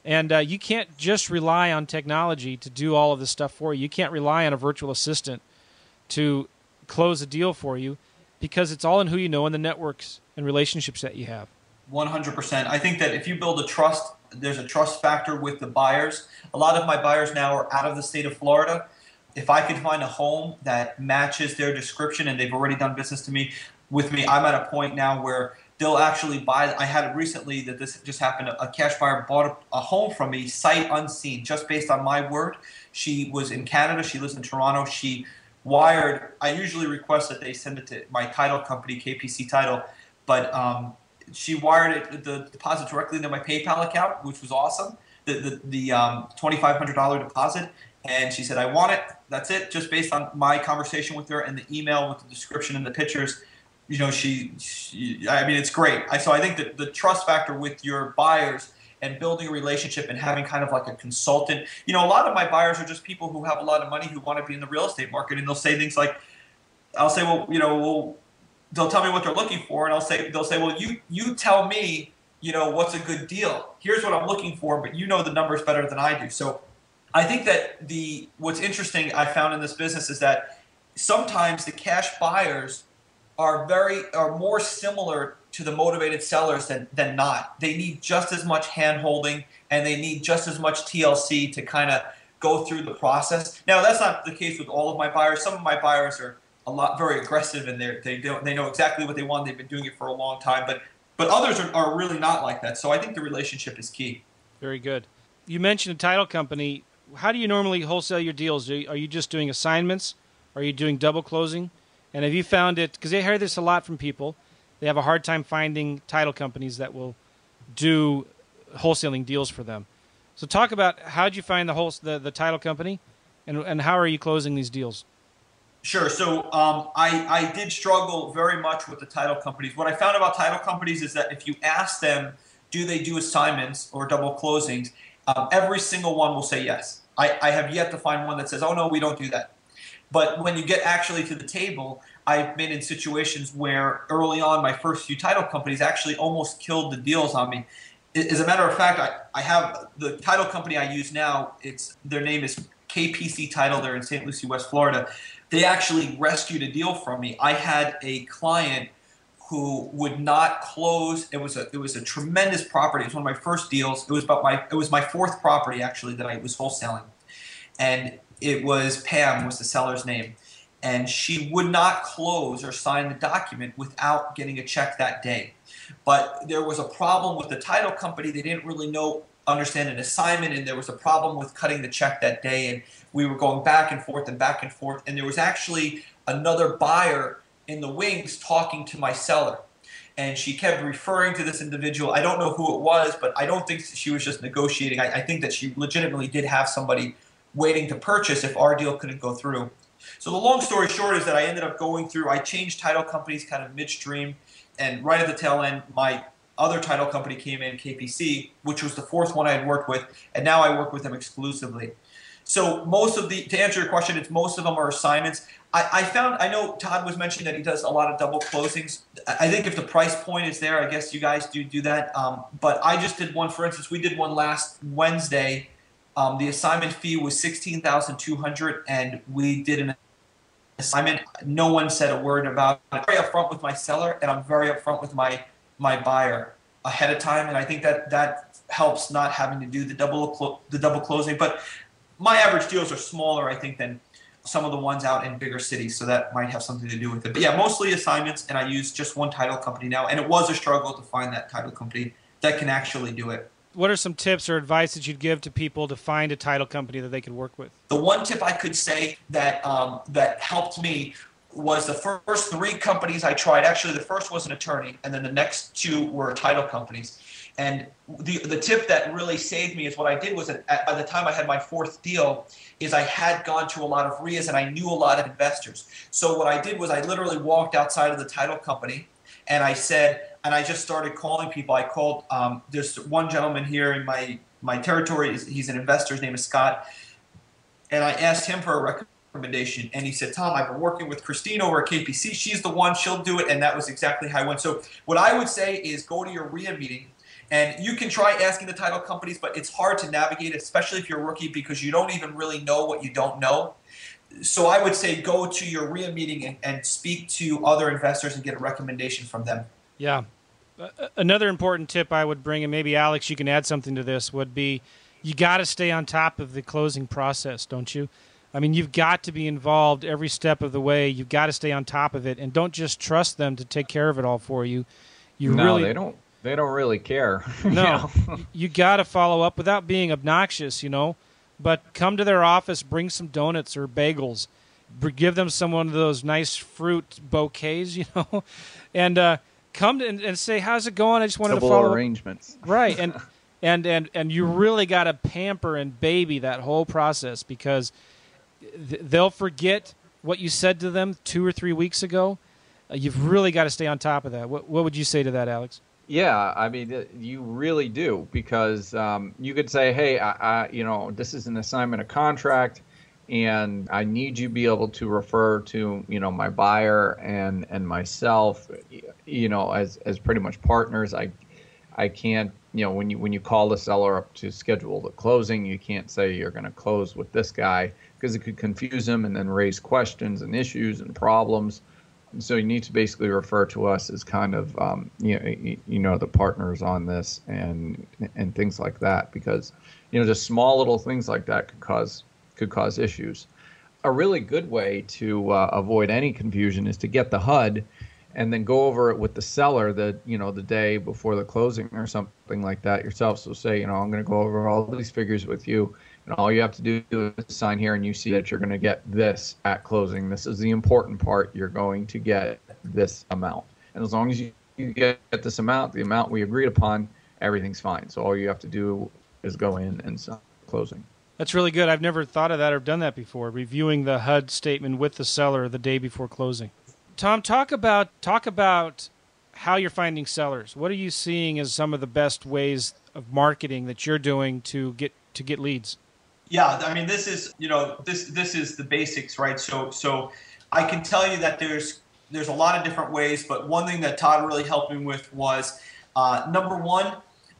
And uh, you can't just rely on technology to do all of this stuff for you. You can't rely on a virtual assistant to close a deal for you because it's all in who you know and the networks and relationships that you have. 100%. I think that if you build a trust there's a trust factor with the buyers. A lot of my buyers now are out of the state of Florida. If I can find a home that matches their description and they've already done business to me with me, I'm at a point now where they'll actually buy. I had recently that this just happened. A cash buyer bought a, a home from me, sight unseen, just based on my word. She was in Canada. She lives in Toronto. She wired. I usually request that they send it to my title company, KPC Title, but um, she wired it, the deposit directly into my PayPal account, which was awesome. The the, the um, twenty five hundred dollar deposit, and she said, "I want it. That's it." Just based on my conversation with her and the email with the description and the pictures, you know, she, she I mean, it's great. I so I think that the trust factor with your buyers and building a relationship and having kind of like a consultant. You know, a lot of my buyers are just people who have a lot of money who want to be in the real estate market, and they'll say things like, "I'll say, well, you know, well." They'll tell me what they're looking for, and I'll say they'll say, well, you you tell me, you know, what's a good deal. Here's what I'm looking for, but you know the numbers better than I do. So I think that the what's interesting I found in this business is that sometimes the cash buyers are very are more similar to the motivated sellers than than not. They need just as much hand holding and they need just as much TLC to kind of go through the process. Now that's not the case with all of my buyers. Some of my buyers are a lot very aggressive and they they don't they know exactly what they want. They've been doing it for a long time, but but others are, are really not like that. So I think the relationship is key. Very good. You mentioned a title company. how do you normally wholesale your deals? Are you, are you just doing assignments? Are you doing double closing? And have you found it? Because I hear this a lot from people. They have a hard time finding title companies that will do wholesaling deals for them. So talk about how did you find the whole the, the title company, and and how are you closing these deals? Sure. So um, I, I did struggle very much with the title companies. What I found about title companies is that if you ask them, do they do assignments or double closings, um, every single one will say yes. I, I have yet to find one that says, oh no, we don't do that. But when you get actually to the table, I've been in situations where early on, my first few title companies actually almost killed the deals on me. As a matter of fact, I, I have the title company I use now. It's their name is KPC Title. They're in St. Lucie, West Florida. They actually rescued a deal from me. I had a client who would not close. It was a it was a tremendous property. It was one of my first deals. It was about my it was my fourth property actually that I was wholesaling, and it was Pam was the seller's name, and she would not close or sign the document without getting a check that day. But there was a problem with the title company. They didn't really know understand an assignment, and there was a problem with cutting the check that day, and we were going back and forth and back and forth, and there was actually another buyer in the wings talking to my seller. And she kept referring to this individual. I don't know who it was, but I don't think she was just negotiating. I, I think that she legitimately did have somebody waiting to purchase if our deal couldn't go through. So the long story short is that I ended up going through, I changed title companies kind of midstream, and right at the tail end, my other title company came in, KPC, which was the fourth one I had worked with, and now I work with them exclusively. So most of the, to answer your question, it's most of them are assignments. I, I found, I know Todd was mentioning that he does a lot of double closings. I think if the price point is there, I guess you guys do do that. Um, but I just did one, for instance, we did one last Wednesday. Um, the assignment fee was sixteen thousand two hundred, and we did an assignment. No one said a word about it. I'm very upfront with my seller, and I'm very upfront with my my buyer ahead of time, and I think that that helps not having to do the double the double closing. But my average deals are smaller, I think, than some of the ones out in bigger cities, so that might have something to do with it. But yeah, mostly assignments, and I use just one title company now, and it was a struggle to find that title company that can actually do it. What are some tips or advice that you'd give to people to find a title company that they could work with? The one tip I could say that um, that helped me was the first three companies I tried. Actually, the first was an attorney, and then the next two were title companies. And the the tip that really saved me is what I did was that at, by the time I had my fourth deal, is I had gone to a lot of RIAs and I knew a lot of investors. So what I did was I literally walked outside of the title company and I said, and I just started calling people. I called. Um, there's one gentleman here in my my territory. He's an investor. His name is Scott, and I asked him for a recommendation, and he said, "Tom, I've been working with Christine over at KPC. She's the one. She'll do it." And that was exactly how I went. So what I would say is go to your RIA meeting and you can try asking the title companies, but it's hard to navigate, especially if you're a rookie, because you don't even really know what you don't know. So I would say go to your RIA meeting and, and speak to other investors and get a recommendation from them. Yeah. Another important tip I would bring, and maybe Alex, you can add something to this, would be you got to stay on top of the closing process, don't you? I mean, you've got to be involved every step of the way. You've got to stay on top of it, and don't just trust them to take care of it all for you. You no, really they don't they don't really care. No, you got to follow up without being obnoxious, you know. But come to their office, bring some donuts or bagels, give them some one of those nice fruit bouquets, you know, and uh, come and, and, say, "How's it going?" I just wanted Double to follow arrangements, up. right? And and and and you really got to pamper and baby that whole process because they'll forget what you said to them two or three weeks ago. Uh, you've really got to stay on top of that. What, what would you say to that, Alex? Yeah, I mean, you really do because um, you could say, "Hey, I, I, you know, this is an assignment of contract, and I need you to be able to refer to, you know, my buyer and and myself, you know, as as pretty much partners. I I can't, you know, when you when you call the seller up to schedule the closing, you can't say you're going to close with this guy because it could confuse them and then raise questions and issues and problems." so you need to basically refer to us as kind of um, you know you know the partners on this and and things like that because you know just small little things like that could cause could cause issues. A really good way to uh, avoid any confusion is to get the HUD and then go over it with the seller the you know the day before the closing or something like that yourself. So say you know I'm going to go over all these figures with you And all you have to do is sign here and you see that you're going to get this at closing. This is the important part. You're going to get this amount. And as long as you, you get this amount, the amount we agreed upon, everything's fine. So all you have to do is go in and sign closing. That's really good. I've never thought of that or done that before. Reviewing the HUD statement with the seller the day before closing. Tom, talk about talk about how you're finding sellers. What are you seeing as some of the best ways of marketing that you're doing to get to get leads? Yeah, I mean this is you know this this is the basics, right? So so I can tell you that there's there's a lot of different ways, but one thing that Todd really helped me with was uh, number one,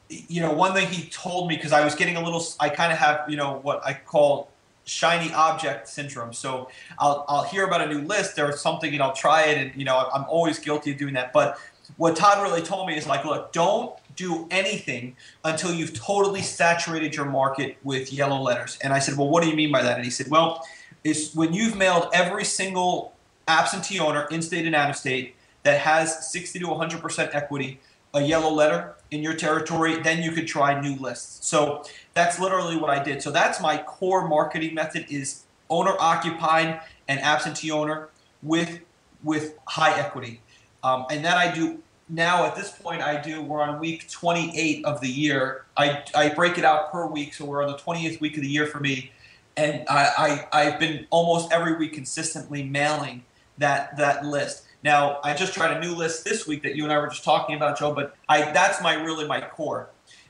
you know, one thing he told me because I was getting a little, I kind of have you know what I call shiny object syndrome. So I'll I'll hear about a new list or something and I'll try it, and you know I'm always guilty of doing that, but what Todd really told me is like, look, don't do anything until you've totally saturated your market with yellow letters. And I said, well, what do you mean by that? And he said, well, it's when you've mailed every single absentee owner in state and out of state that has 60 to 100% equity a yellow letter in your territory, then you could try new lists. So that's literally what I did. So that's my core marketing method is owner occupied and absentee owner with with high equity. Um, and that I do now at this point I do we're on week 28 of the year. I, I break it out per week, so we're on the 20th week of the year for me, and I, I I've been almost every week consistently mailing that that list. Now I just tried a new list this week that you and I were just talking about, Joe. But I that's my really my core.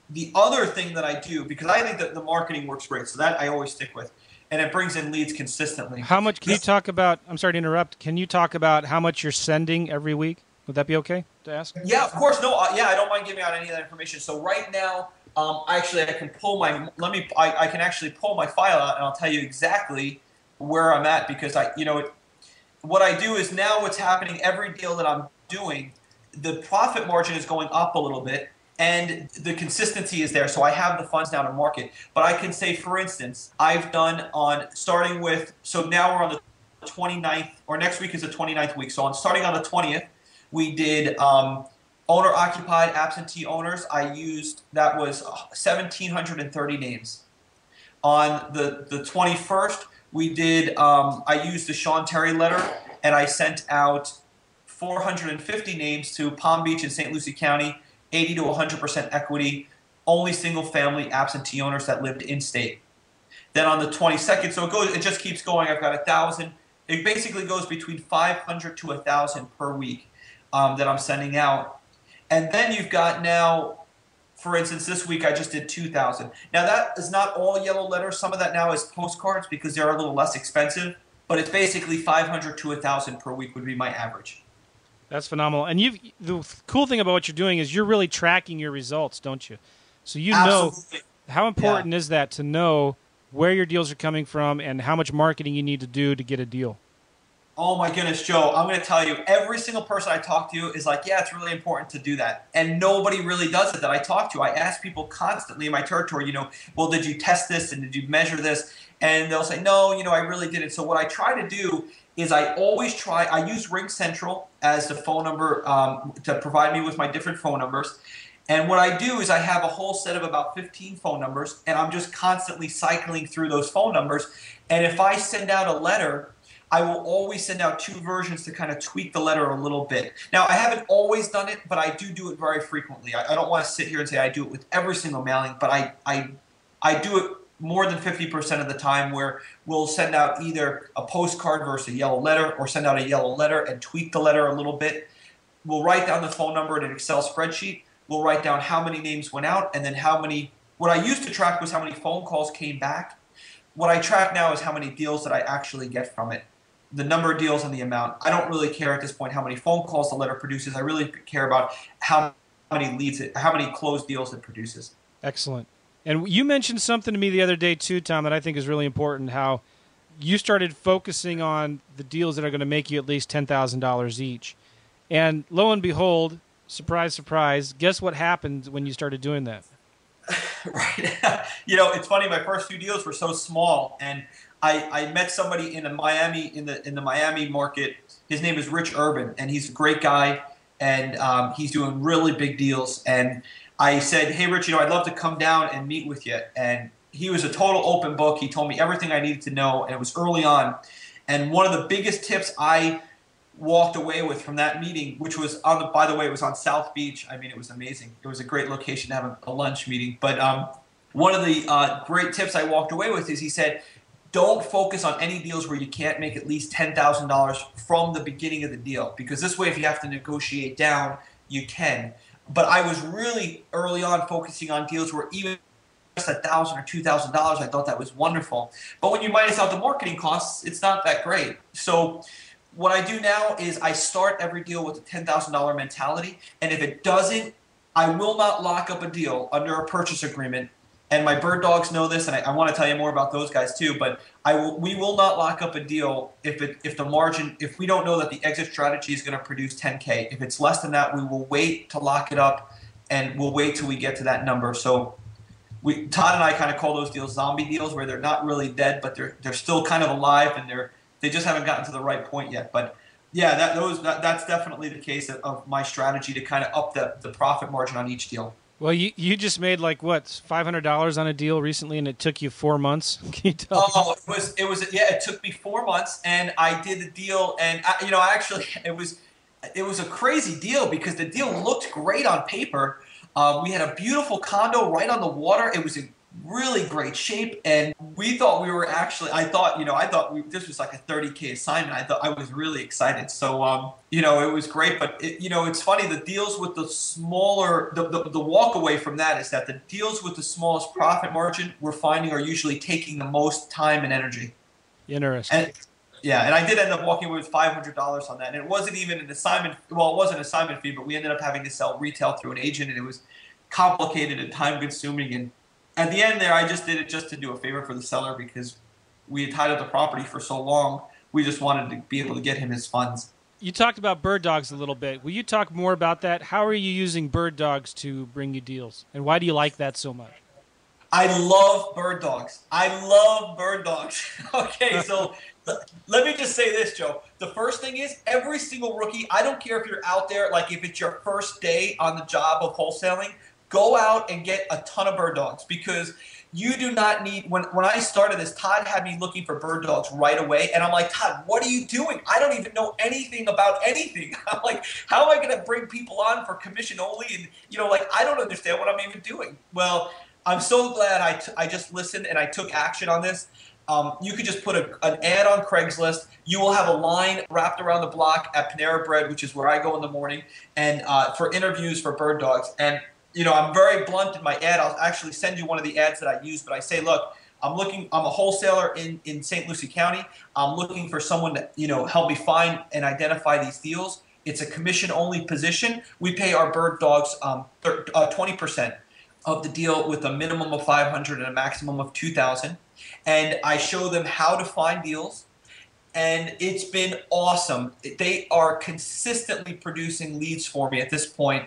The other thing that I do because I think that the marketing works great, so that I always stick with, and it brings in leads consistently. How much can you talk about? I'm sorry to interrupt. Can you talk about how much you're sending every week? Would that be okay to ask? Yeah, of course. No, uh, yeah, I don't mind giving out any of that information. So right now, um, actually, I can pull my. Let me. I, I can actually pull my file out, and I'll tell you exactly where I'm at because I, you know, it, what I do is now what's happening. Every deal that I'm doing, the profit margin is going up a little bit, and the consistency is there. So I have the funds now to market. But I can say, for instance, I've done on starting with. So now we're on the 29th, or next week is the 29th week. So I'm starting on the 20th. We did um, owner occupied absentee owners. I used that was 1,730 names. On the the 21st, we did. Um, I used the Sean Terry letter, and I sent out 450 names to Palm Beach and St. Lucie County, 80 to 100 percent equity, only single family absentee owners that lived in state. Then on the 22nd, so it goes. It just keeps going. I've got a thousand. It basically goes between 500 to a thousand per week um, that I'm sending out. And then you've got now, for instance, this week I just did 2,000. Now that is not all yellow letters. Some of that now is postcards because they're a little less expensive. But it's basically 500 to 1,000 per week would be my average. That's phenomenal. And you've the cool thing about what you're doing is you're really tracking your results, don't you? So you Absolutely. know how important yeah. is that to know where your deals are coming from and how much marketing you need to do to get a deal. Oh my goodness, Joe, I'm going to tell you, every single person I talk to is like, yeah, it's really important to do that. And nobody really does it that I talk to. I ask people constantly in my territory, you know, well, did you test this and did you measure this? And they'll say, no, you know, I really didn't. So what I try to do is I always try, I use RingCentral as the phone number um, to provide me with my different phone numbers. And what I do is I have a whole set of about 15 phone numbers, and I'm just constantly cycling through those phone numbers. And if I send out a letter, I will always send out two versions to kind of tweak the letter a little bit. Now, I haven't always done it, but I do do it very frequently. I, I don't want to sit here and say I do it with every single mailing, but I, I, I do it more than 50% of the time where we'll send out either a postcard versus a yellow letter or send out a yellow letter and tweak the letter a little bit. We'll write down the phone number in an Excel spreadsheet. We'll write down how many names went out and then how many. What I used to track was how many phone calls came back. What I track now is how many deals that I actually get from it the number of deals and the amount. I don't really care at this point how many phone calls the letter produces. I really care about how many leads it, how many closed deals it produces. Excellent. And you mentioned something to me the other day too, Tom, that I think is really important. How you started focusing on the deals that are going to make you at least ten thousand dollars each, and lo and behold, surprise, surprise, guess what happened when you started doing that? right. you know, it's funny. My first few deals were so small, and I, I met somebody in the Miami in the in the Miami market. His name is Rich Urban, and he's a great guy, and um, he's doing really big deals. And I said, "Hey, Rich, you know, I'd love to come down and meet with you." And he was a total open book. He told me everything I needed to know, and it was early on. And one of the biggest tips I walked away with from that meeting, which was on the, by the way, it was on South Beach. I mean, it was amazing. It was a great location to have a, a lunch meeting. But um, one of the uh, great tips I walked away with is he said, don't focus on any deals where you can't make at least $10,000 from the beginning of the deal because this way, if you have to negotiate down, you can. But I was really early on focusing on deals where even just a thousand or two thousand dollars, I thought that was wonderful. But when you minus out the marketing costs, it's not that great. So what I do now is I start every deal with a ten thousand dollar mentality, and if it doesn't, I will not lock up a deal under a purchase agreement and my bird dogs know this, and I, I want to tell you more about those guys too. But we will not lock up a deal if it if the margin if we don't know that the exit strategy is going to produce 10k. If it's less than that, we will wait to lock it up, and we'll wait till we get to that number. So. We, Todd and I kind of call those deals zombie deals, where they're not really dead, but they're they're still kind of alive, and they're they just haven't gotten to the right point yet. But yeah, that those that, that's definitely the case of, of my strategy to kind of up the, the profit margin on each deal. Well, you you just made like what five hundred dollars on a deal recently, and it took you four months. Can you tell? Oh, it was it was yeah. It took me four months, and I did the deal, and I, you know, I actually, it was it was a crazy deal because the deal looked great on paper. Uh, we had a beautiful condo right on the water. It was a really great shape and we thought we were actually i thought you know i thought we, this was like a 30k assignment. I thought i was really excited. So um, you know it was great but it, you know it's funny the deals with the smaller the, the, the walk away from that is that the deals with the smallest profit margin we're finding are usually taking the most time and energy. Interesting. And, yeah, and I did end up walking away with five hundred dollars on that, and it wasn't even an assignment. Well, it was an assignment fee, but we ended up having to sell retail through an agent, and it was complicated and time consuming, and at the end there, I just did it just to do a favor for the seller because we had tied up the property for so long. We just wanted to be able to get him his funds. You talked about bird dogs a little bit. Will you talk more about that? How are you using bird dogs to bring you deals, and why do you like that so much? I love bird dogs. I love bird dogs. okay, so let me just say this, Joe. The first thing is every single rookie, I don't care if you're out there, like if it's your first day on the job of wholesaling, go out and get a ton of bird dogs because you do not need when when I started this, Todd had me looking for bird dogs right away. And I'm like, Todd, what are you doing? I don't even know anything about anything. I'm like, how am I gonna bring people on for commission only? And you know, like I don't understand what I'm even doing. Well, I'm so glad I, t- I just listened and I took action on this. Um, you could just put a, an ad on Craigslist. You will have a line wrapped around the block at Panera Bread, which is where I go in the morning, and uh, for interviews for bird dogs. And you know, I'm very blunt in my ad. I'll actually send you one of the ads that I use, but I say, look, I'm looking. I'm a wholesaler in in St. Lucie County. I'm looking for someone to you know help me find and identify these deals. It's a commission only position. We pay our bird dogs um, uh, 20% of the deal with a minimum of 500 and a maximum of 2,000. And I show them how to find deals. And it's been awesome. They are consistently producing leads for me at this point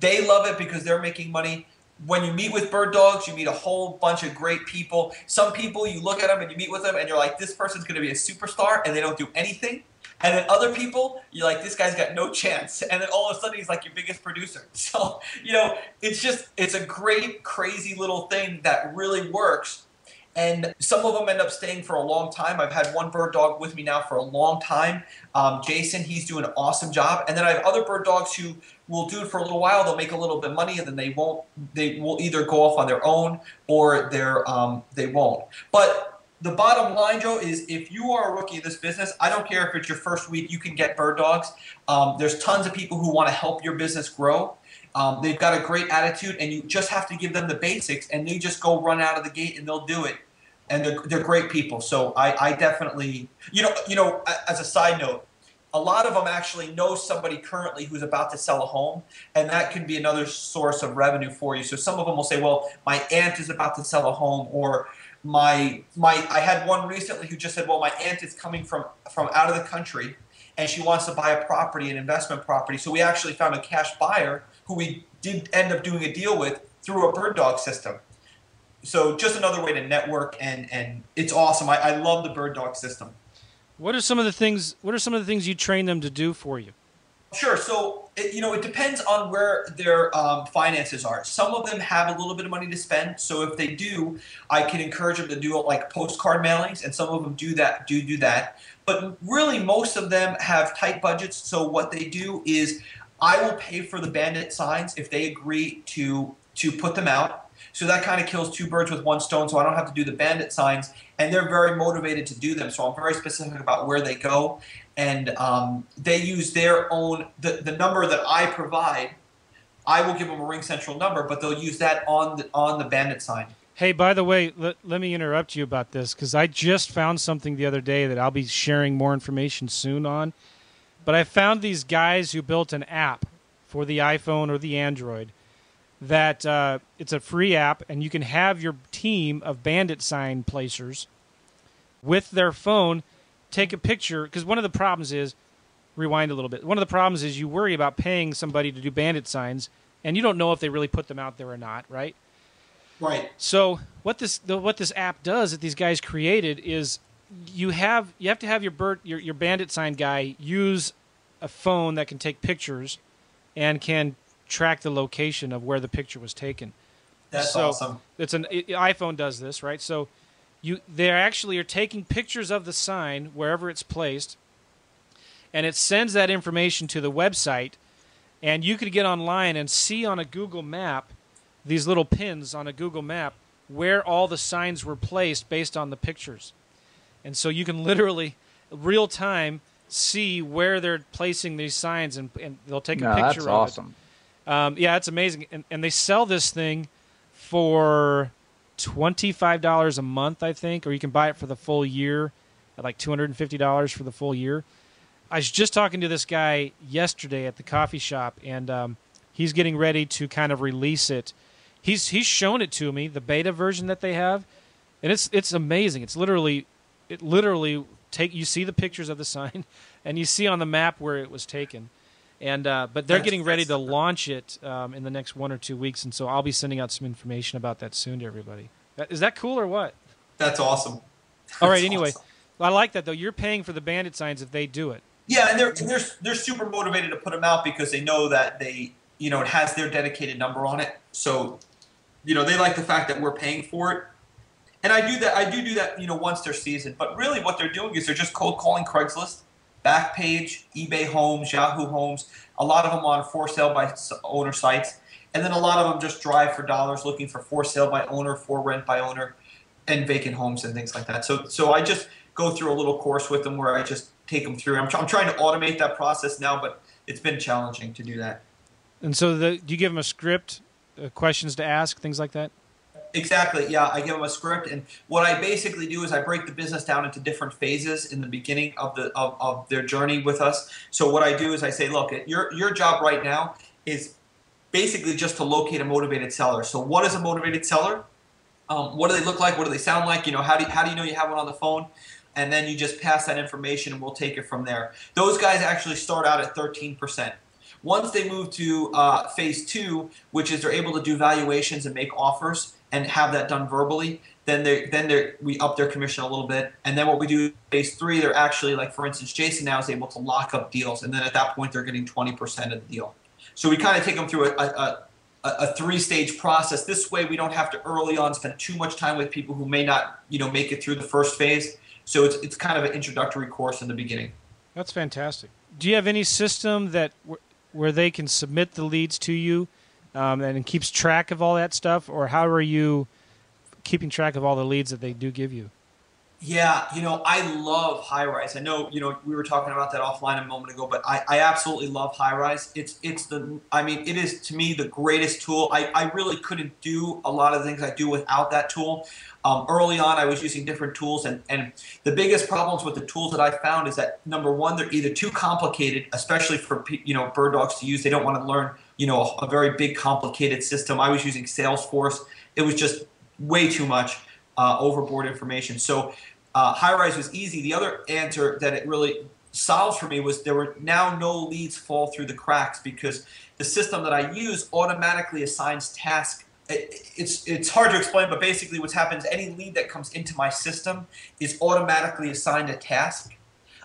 they love it because they're making money. When you meet with bird dogs, you meet a whole bunch of great people. Some people, you look at them and you meet with them and you're like, this person's going to be a superstar, and they don't do anything. And then other people, you're like, this guy's got no chance. And then all of a sudden, he's like your biggest producer. So, you know, it's just, it's a great, crazy little thing that really works and some of them end up staying for a long time. I've had one bird dog with me now for a long time. Um, Jason, he's doing an awesome job. And then I have other bird dogs who will do it for a little while. They'll make a little bit of money, and then they won't. They will either go off on their own or they're um, they won't. But the bottom line, Joe, is if you are a rookie in this business, I don't care if it's your first week, you can get bird dogs. Um, there's tons of people who want to help your business grow. Um, they've got a great attitude, and you just have to give them the basics, and they just go run out of the gate, and they'll do it and they're, they're great people. So I, I definitely, you know, you know, as a side note, a lot of them actually know somebody currently who's about to sell a home, and that can be another source of revenue for you. So some of them will say, "Well, my aunt is about to sell a home," or my my. I had one recently who just said, "Well, my aunt is coming from from out of the country, and she wants to buy a property, an investment property." So we actually found a cash buyer who we did end up doing a deal with through a bird dog system so just another way to network and and it's awesome. I, I love the bird dog system. What are some of the things? What are some of the things you train them to do for you? Sure. So it, you know, it depends on where their um, finances are. Some of them have a little bit of money to spend, so if they do, I can encourage them to do like postcard mailings, and some of them do that. Do do that, but really most of them have tight budgets. So what they do is, I will pay for the bandit signs if they agree to to put them out. So that kind of kills two birds with one stone. So I don't have to do the bandit signs, and they're very motivated to do them. So I'm very specific about where they go, and um, they use their own the, the number that I provide. I will give them a RingCentral number, but they'll use that on the on the bandit sign. Hey, by the way, let, let me interrupt you about this because I just found something the other day that I'll be sharing more information soon on. But I found these guys who built an app for the iPhone or the Android that uh, it's a free app and you can have your team of bandit sign placers with their phone take a picture. Because one of the problems is rewind a little bit. One of the problems is you worry about paying somebody to do bandit signs and you don't know if they really put them out there or not right? Right. so what this the, what this app does that these guys created is you have you have to have your bird your, your bandit sign guy use a phone that can take pictures and can track the location of where the picture was taken. That's So- awesome. It's an i- iPhone does this, right? So you they actually are taking pictures of the sign wherever it's placed and it sends that information to the website and you could get online and see on a Google map these little pins on a Google map where all the signs were placed based on the pictures. And so you can literally real time see where they're placing these signs and, and they'll take No, a that's picture of it. Um, yeah, it's amazing, and, and they sell this thing for twenty five dollars a month, I think, or you can buy it for the full year at like two hundred and fifty dollars for the full year. I was just talking to this guy yesterday at the coffee shop, and um, he's getting ready to kind of release it. He's he's shown it to me, the beta version that they have, and it's it's amazing. It's literally it literally take you see the pictures of the sign, and you see on the map where it was taken and uh, but they're getting ready to launch it um, in the next one or two weeks, and so I'll be sending out some information about that soon to everybody. Is that cool or what? That's awesome. All right. Anyway, awesome. I like that though. You're paying for the bandit signs if they do it. Yeah, and they're and they're they're super motivated to put them out because they know that they you know it has their dedicated number on it. So, you know, they like the fact that we're paying for it. And I do that. I do do that. You know, once they're seasoned. But really, what they're doing is they're just cold calling Craigslist, Backpage, eBay Homes, Yahoo Homes. A lot of them on for sale by owner sites, and then a lot of them just drive for dollars, looking for for sale by owner, for rent by owner, and vacant homes and things like that. So, so I just go through a little course with them where I just take them through. I'm, tr- I'm trying to automate that process now, but it's been challenging to do that. And so, the, do you give them a script, uh, questions to ask, things like that? Exactly. Yeah, I give them a script, and what I basically do is I break the business down into different phases in the beginning of the of, of their journey with us. So what I do is I say, look, your your job right now is basically just to locate a motivated seller. So what is a motivated seller? Um, what do they look like? What do they sound like? You know, how do you, how do you know you have one on the phone? And then you just pass that information, and we'll take it from there. Those guys actually start out at 13%. Once they move to uh, phase two, which is they're able to do valuations and make offers and have that done verbally, then they then they we up their commission a little bit. And then what we do phase three, they're actually like for instance, Jason now is able to lock up deals, and then at that point they're getting 20% of the deal. So we kind of take them through a, a, a a, a three-stage process. This way, we don't have to early on spend too much time with people who may not, you know, make it through the first phase. So it's it's kind of an introductory course in the beginning. That's fantastic. Do you have any system that where they can submit the leads to you, um, and keeps track of all that stuff, or how are you keeping track of all the leads that they do give you? Yeah, you know, I love Highrise. I know, you know, we were talking about that offline a moment ago, but I, I absolutely love Highrise. It's it's the I mean, it is to me the greatest tool. I, I really couldn't do a lot of things I do without that tool. Um, early on, I was using different tools, and, and the biggest problems with the tools that I found is that number one, they're either too complicated, especially for you know bird dogs to use. They don't want to learn you know a, a very big complicated system. I was using Salesforce. It was just way too much uh, overboard information. So uh, Highrise was easy. The other answer that it really solves for me was there were now no leads fall through the cracks because the system that I use automatically assigns tasks. It's it's hard to explain, but basically what's happened is any lead that comes into my system is automatically assigned a task.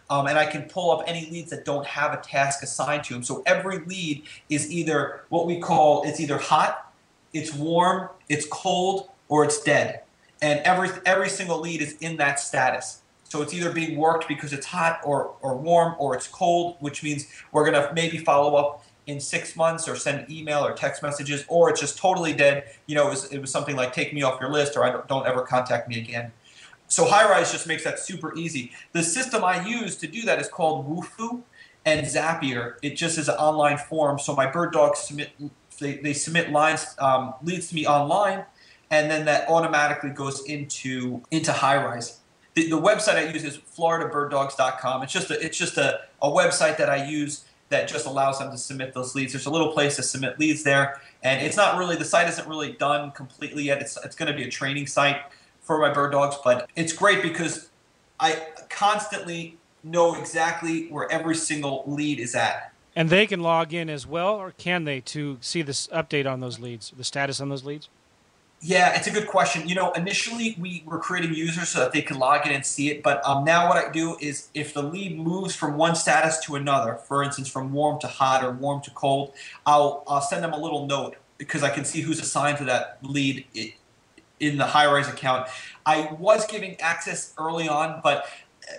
Um, and I can pull up any leads that don't have a task assigned to them. So every lead is either what we call it's either hot, it's warm, it's cold, or it's dead. And every every single lead is in that status. So it's either being worked because it's hot or, or warm or it's cold, which means we're to maybe follow up in six months or send email or text messages, or it's just totally dead. You know, it was, it was something like take me off your list or I don't, don't ever contact me again. So Highrise just makes that super easy. The system I use to do that is called Wufoo and Zapier. It just is an online form. So my bird dogs submit they, they submit lines um, leads to me online, and then that automatically goes into into Highrise the, the website I use is floridabirddogs.com. It's just a, it's just a, a website that I use that just allows them to submit those leads. There's a little place to submit leads there, and it's not really the site isn't really done completely yet. It's it's going to be a training site for my bird dogs, but it's great because I constantly know exactly where every single lead is at. And they can log in as well, or can they to see this update on those leads, the status on those leads? Yeah, it's a good question. You know, initially we were creating users so that they could log in and see it, but um, now what I do is if the lead moves from one status to another, for instance, from warm to hot or warm to cold, I'll, I'll send them a little note because I can see who's assigned to that lead in the Highrise account. I was giving access early on, but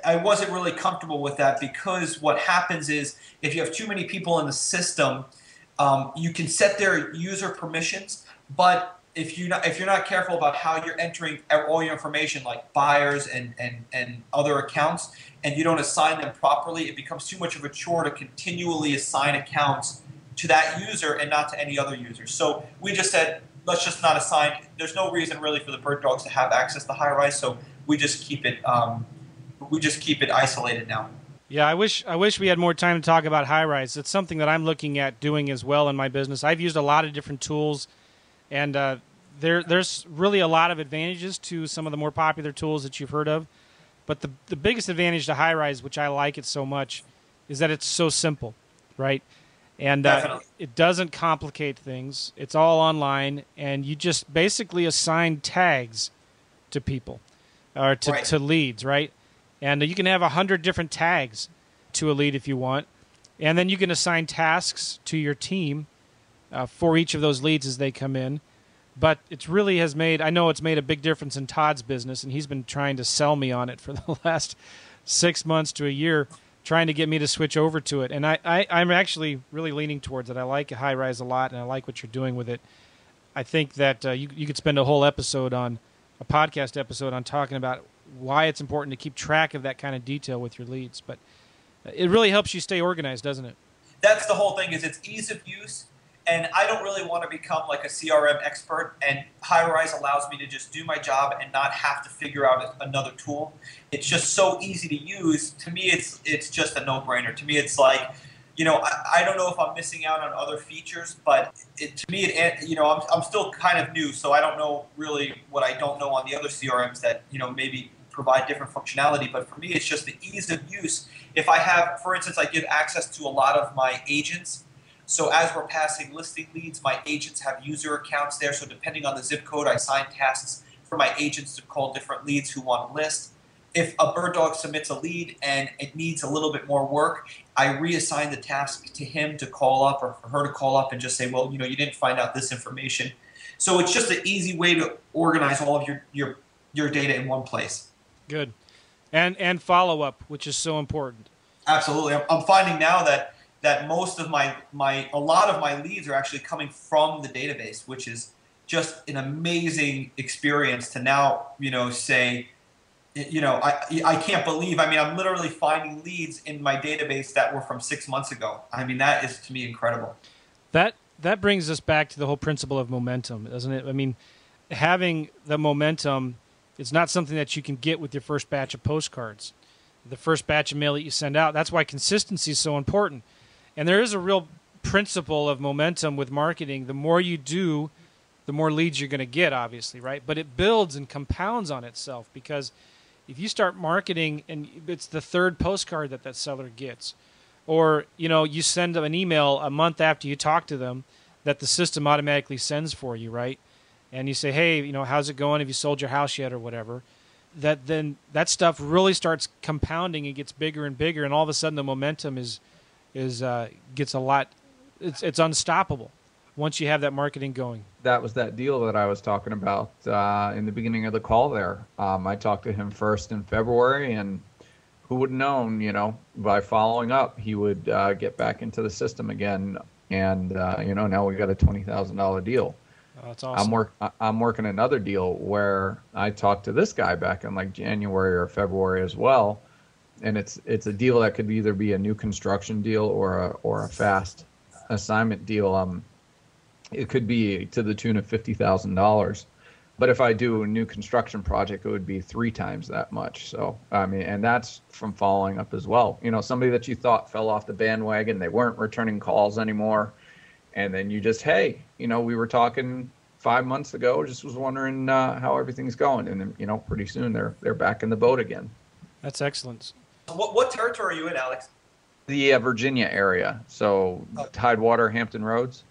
I wasn't really comfortable with that because what happens is if you have too many people in the system, um, you can set their user permissions, but if you not if you're not careful about how you're entering all your information like buyers and and and other accounts and you don't assign them properly it becomes too much of a chore to continually assign accounts to that user and not to any other user so we just said let's just not assign there's no reason really for the bird dogs to have access to Highrise so we just keep it um, we just keep it isolated now yeah, I wish I wish we had more time to talk about Highrise. It's something that I'm looking at doing as well in my business. I've used a lot of different tools and uh, there there's really a lot of advantages to some of the more popular tools that you've heard of. But the the biggest advantage to Highrise, which I like it so much, is that it's so simple, right? And uh, it doesn't complicate things. It's all online, and you just basically assign tags to people or to, right. to leads, right? And you can have a hundred different tags to a lead if you want, and then you can assign tasks to your team uh, for each of those leads as they come in. But it really has made, I know it's made a big difference in Todd's business, and he's been trying to sell me on it for the last six months to a year, trying to get me to switch over to it. And I, I, I'm actually really leaning towards it. I like Highrise a lot, and I like what you're doing with it. I think that uh, you, you could spend a whole episode on, a podcast episode on talking about why it's important to keep track of that kind of detail with your leads. But it really helps you stay organized, doesn't it? That's the whole thing. Is it's ease of use and I don't really want to become like a CRM expert. And Highrise allows me to just do my job and not have to figure out another tool. It's just so easy to use. To me, it's it's just a no-brainer. To me, it's like, you know, I, I don't know if I'm missing out on other features, but it, to me, it you know, I'm I'm still kind of new, so I don't know really what I don't know on the other CRMs that you know maybe provide different functionality. But for me, it's just the ease of use. If I have, for instance, I give access to a lot of my agents so as we're passing listing leads, my agents have user accounts there. So depending on the zip code, I assign tasks for my agents to call different leads who want to list. If a bird dog submits a lead and it needs a little bit more work, I reassign the task to him to call up or for her to call up and just say, well, you know, you didn't find out this information. So it's just an easy way to organize all of your your your data in one place. Good, and and follow up, which is so important. Absolutely, I'm, I'm finding now that that most of my my a lot of my leads are actually coming from the database, which is just an amazing experience to now you know say you know I I can't believe I mean I'm literally finding leads in my database that were from six months ago. I mean that is to me incredible. That that brings us back to the whole principle of momentum, doesn't it? I mean, having the momentum is not something that you can get with your first batch of postcards, the first batch of mail that you send out. That's why consistency is so important and there is a real principle of momentum with marketing. The more you do, the more leads you're going to get, obviously, right? But it builds and compounds on itself because if you start marketing and it's the third postcard that that seller gets, or you know you send them an email a month after you talk to them that the system automatically sends for you, right? And you say, hey, you know, how's it going? Have you sold your house yet, or whatever? that then that stuff really starts compounding It gets bigger and bigger, and all of a sudden the momentum is is uh, gets a lot. It's it's unstoppable once you have that marketing going. That was that deal that I was talking about uh, in the beginning of the call. There, um, I talked to him first in February, and who would have known, you know, by following up, he would uh, get back into the system again, and uh, you know, now we got a twenty thousand dollar deal. Oh, that's awesome. I'm work I'm working another deal where I talked to this guy back in like January or February as well, and it's it's a deal that could either be a new construction deal or a or a fast assignment deal. Um, it could be to the tune of fifty thousand dollars, but if I do a new construction project, it would be three times that much. So I mean, and that's from following up as well. You know, somebody that you thought fell off the bandwagon, they weren't returning calls anymore and then you just hey you know we were talking five months ago just was wondering uh, how everything's going and then you know pretty soon they're they're back in the boat again That's excellent. What, what territory are you in, Alex? the uh, virginia area so Oh. tidewater hampton roads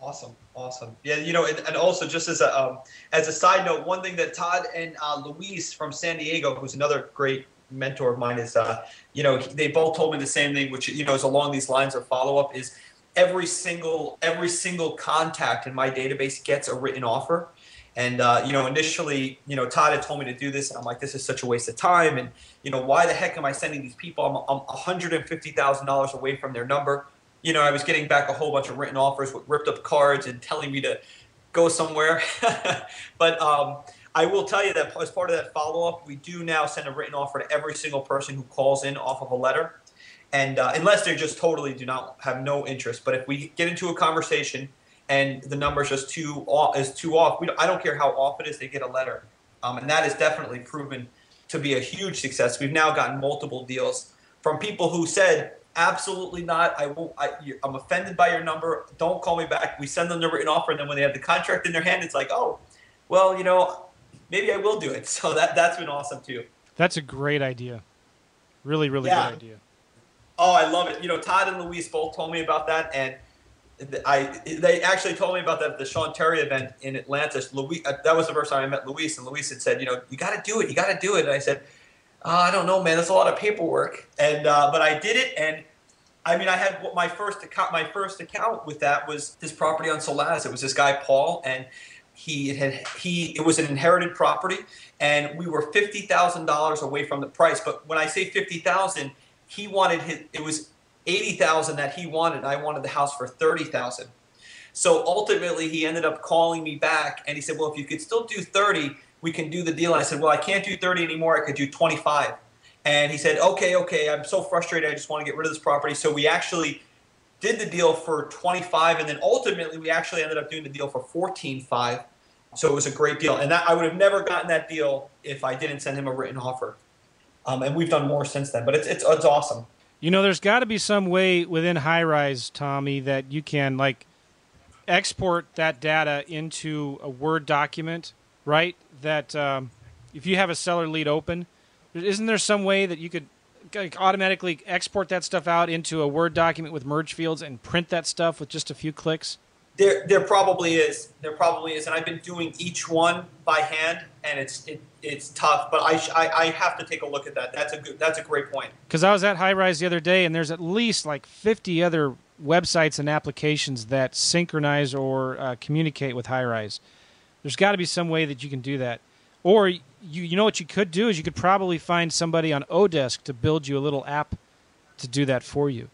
Awesome, awesome. Yeah, you know, and, and also just as a um, as a side note, one thing that Todd and uh, Luis from San Diego, who's another great mentor of mine, is uh, you know they both told me the same thing, which you know is along these lines of follow up. Is every single every single contact in my database gets a written offer. And uh, you know, initially, you know, Todd had told me to do this, and I'm like, this is such a waste of time. And you know, why the heck am I sending these people? I'm, I'm 150 thousand dollars away from their number. You know, I was getting back a whole bunch of written offers with ripped up cards and telling me to go somewhere. but um, I will tell you that as part of that follow up, we do now send a written offer to every single person who calls in off of a letter and uh, unless they just totally do not have no interest. But if we get into a conversation and the number is just too off, is too off, we don't, I don't care how off it is, they get a letter, um, and that is definitely proven to be a huge success. We've now gotten multiple deals from people who said, "Absolutely not. I won't. I, I'm offended by your number. Don't call me back." We send them the written offer, and then when they have the contract in their hand, it's like, "Oh, well, you know, maybe I will do it." So that that's been awesome too. That's a great idea. Really, really Yeah. good idea. Oh, I love it. You know, Todd and Luis both told me about that, and I they actually told me about that the Sean Terry event in Atlanta. Uh, that was the first time I met Luis, and Luis had said, you know, you got to do it, you got to do it. And I said, oh, I don't know, man. That's a lot of paperwork, and uh, but I did it, and I mean, I had my first account. My first account with that was this property on Solaz. It was this guy Paul, and he had he. It was an inherited property, and we were fifty thousand dollars away from the price. But when I say fifty thousand, he wanted his. It was eighty thousand that he wanted. I wanted the house for thirty thousand. So ultimately, he ended up calling me back, and he said, "Well, if you could still do thirty, we can do the deal." And I said, "Well, I can't do thirty anymore. I could do 25. And he said, "Okay, okay. I'm so frustrated. I just want to get rid of this property." So we actually did the deal for 25, and then ultimately we actually ended up doing the deal for 14.5. So it was a great deal, and that, I would have never gotten that deal if I didn't send him a written offer. Um, and we've done more since then, but it's it's, it's awesome. You know, there's got to be some way within Highrise, Tommy, that you can like export that data into a Word document, right? That um, if you have a seller lead open, isn't there some way that you could like, automatically export that stuff out into a Word document with merge fields and print that stuff with just a few clicks? There, there probably is. There probably is, and I've been doing each one by hand, and it's it, it's tough. But I, I I have to take a look at that. That's a good. That's a great point. Because I was at Highrise the other day, and there's at least like 50 other websites and applications that synchronize or uh, communicate with Highrise. There's got to be some way that you can do that. Or you, you know what you could do is you could probably find somebody on Odesk to build you a little app to do that for you.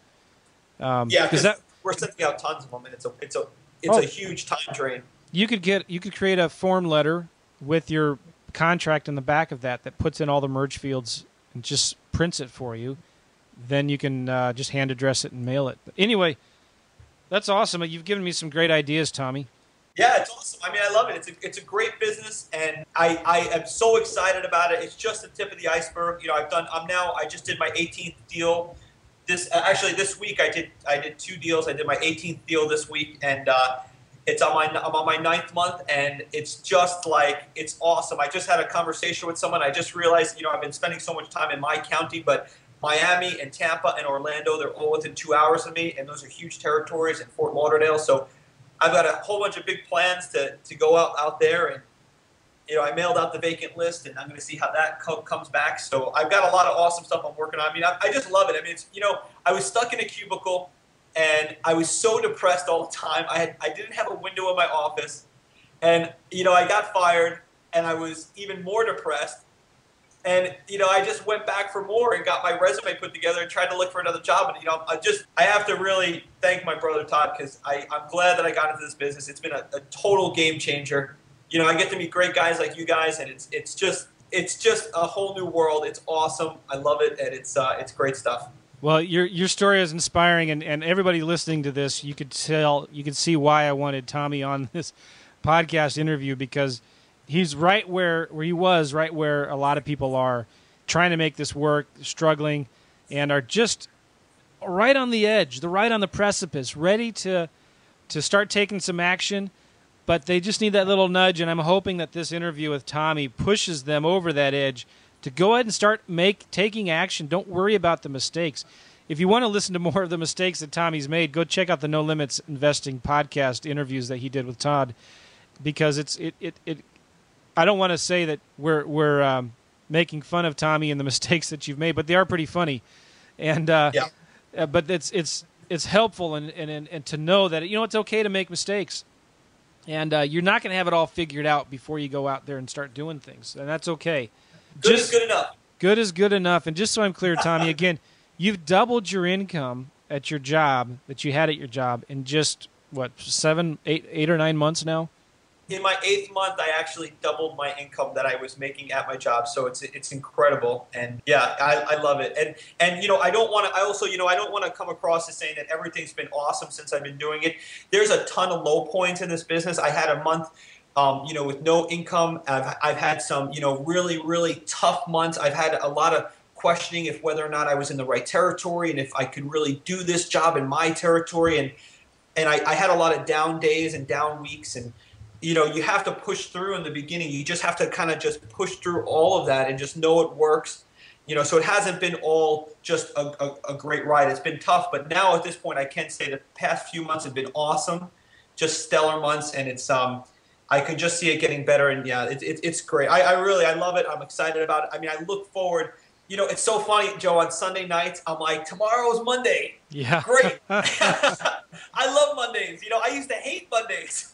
Um, Yeah, 'cause because that we're sending out tons of them, and it's a it's a it's Oh. a huge time drain. you could get you could create a form letter with your contract in the back of that that puts in all the merge fields and just prints it for you then you can uh, just hand address it and mail it but anyway that's awesome you've given me some great ideas tommy Yeah, it's awesome. I mean, I love it. It's a, it's a great business, and I, I am so excited about it. It's just the tip of the iceberg. You know, I've done. I'm now. I just did my 18th deal. This uh, actually this week I did I did two deals. I did my 18th deal this week, and uh, it's on my I'm on my ninth month, and it's just like it's awesome. I just had a conversation with someone. I just realized, you know, I've been spending so much time in my county, but Miami and Tampa and Orlando, they're all within two hours of me, and those are huge territories. And Fort Lauderdale, so I've got a whole bunch of big plans to, to go out, out there and you know, I mailed out the vacant list, and I'm going to see how that co- comes back. So I've got a lot of awesome stuff I'm working on. I mean, I, I just love it. I mean, it's you know, I was stuck in a cubicle, and I was so depressed all the time. I had I didn't have a window in my office, and you know, I got fired, and I was even more depressed. And you know, I just went back for more and got my resume put together and tried to look for another job. And you know, I just I have to really thank my brother Todd because I'm glad that I got into this business. It's been a, a total game changer. You know, I get to meet great guys like you guys, and it's it's just it's just a whole new world. It's awesome. I love it, and it's uh, it's great stuff. Well, your your story is inspiring, and, and everybody listening to this, you could tell, you could see why I wanted Tommy on this podcast interview because he's right where where he was, right where a lot of people are, trying to make this work, struggling, and are just right on the edge, the right on the precipice, ready to to start taking some action, but they just need that little nudge. And I'm hoping that this interview with Tommy pushes them over that edge to go ahead and start make taking action. Don't worry about the mistakes. If you want to listen to more of the mistakes that Tommy's made, go check out the No Limits Investing podcast interviews that he did with Todd, because it's it it, it I don't want to say that we're we're um, making fun of Tommy and the mistakes that you've made, but they are pretty funny, and uh, Yeah. uh, but it's it's it's helpful and, and and and to know that you know it's okay to make mistakes, and uh, you're not going to have it all figured out before you go out there and start doing things, and that's okay. Good is good enough. Good is good enough. And just so I'm clear, Tommy, again, you've doubled your income at your job that you had at your job in just what seven, eight, eight or nine months now. In my eighth month, I actually doubled my income that I was making at my job. So it's it's incredible, and yeah, I, I love it. And and you know, I don't want to. I also you know, I don't want to come across as saying that everything's been awesome since I've been doing it. There's a ton of low points in this business. I had a month. Um, you know, with no income, I've, I've had some, you know, really, really tough months. I've had a lot of questioning if whether or not I was in the right territory and if I could really do this job in my territory. And and I, I had a lot of down days and down weeks and you know you have to push through in the beginning. You just have to kind of just push through all of that and just know it works. You know so it hasn't been all just a, a, a great ride. It's been tough but now at this point i can say the past few months have been awesome. Just stellar months and it's um i can just see it getting better and yeah it, it, it's great. I, I really i love it. I'm excited about it. I mean i look forward. You know it's so funny joe on sunday nights i'm like tomorrow's monday. Yeah, great. I love mondays. You know i used to hate mondays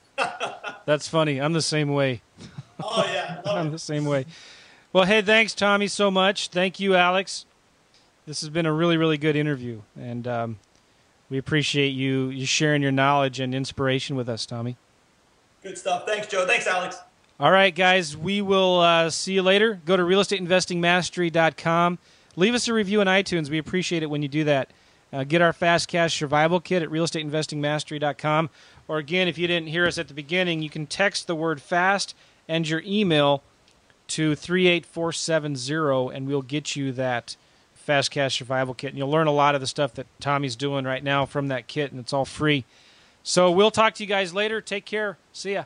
that's funny. I'm the same way. oh yeah I'm it. the same way. Well, hey, thanks, Tommy, so much. Thank you, Alex. This has been a really, really good interview, and um, we appreciate you you sharing your knowledge and inspiration with us, Tommy. Good stuff. Thanks, Joe. Thanks, Alex. All right, guys, we will uh, see you later. Go to realestateinvestingmastery.com. Leave us a review on iTunes. We appreciate it when you do that. Uh, get our Fast Cash Survival Kit at realestateinvestingmastery.com. Or again, if you didn't hear us at the beginning, you can text the word FAST and your email to 38470, and we'll get you that Fast Cash Survival Kit. And you'll learn a lot of the stuff that Tommy's doing right now from that kit, and it's all free. So we'll talk to you guys later. Take care. See ya.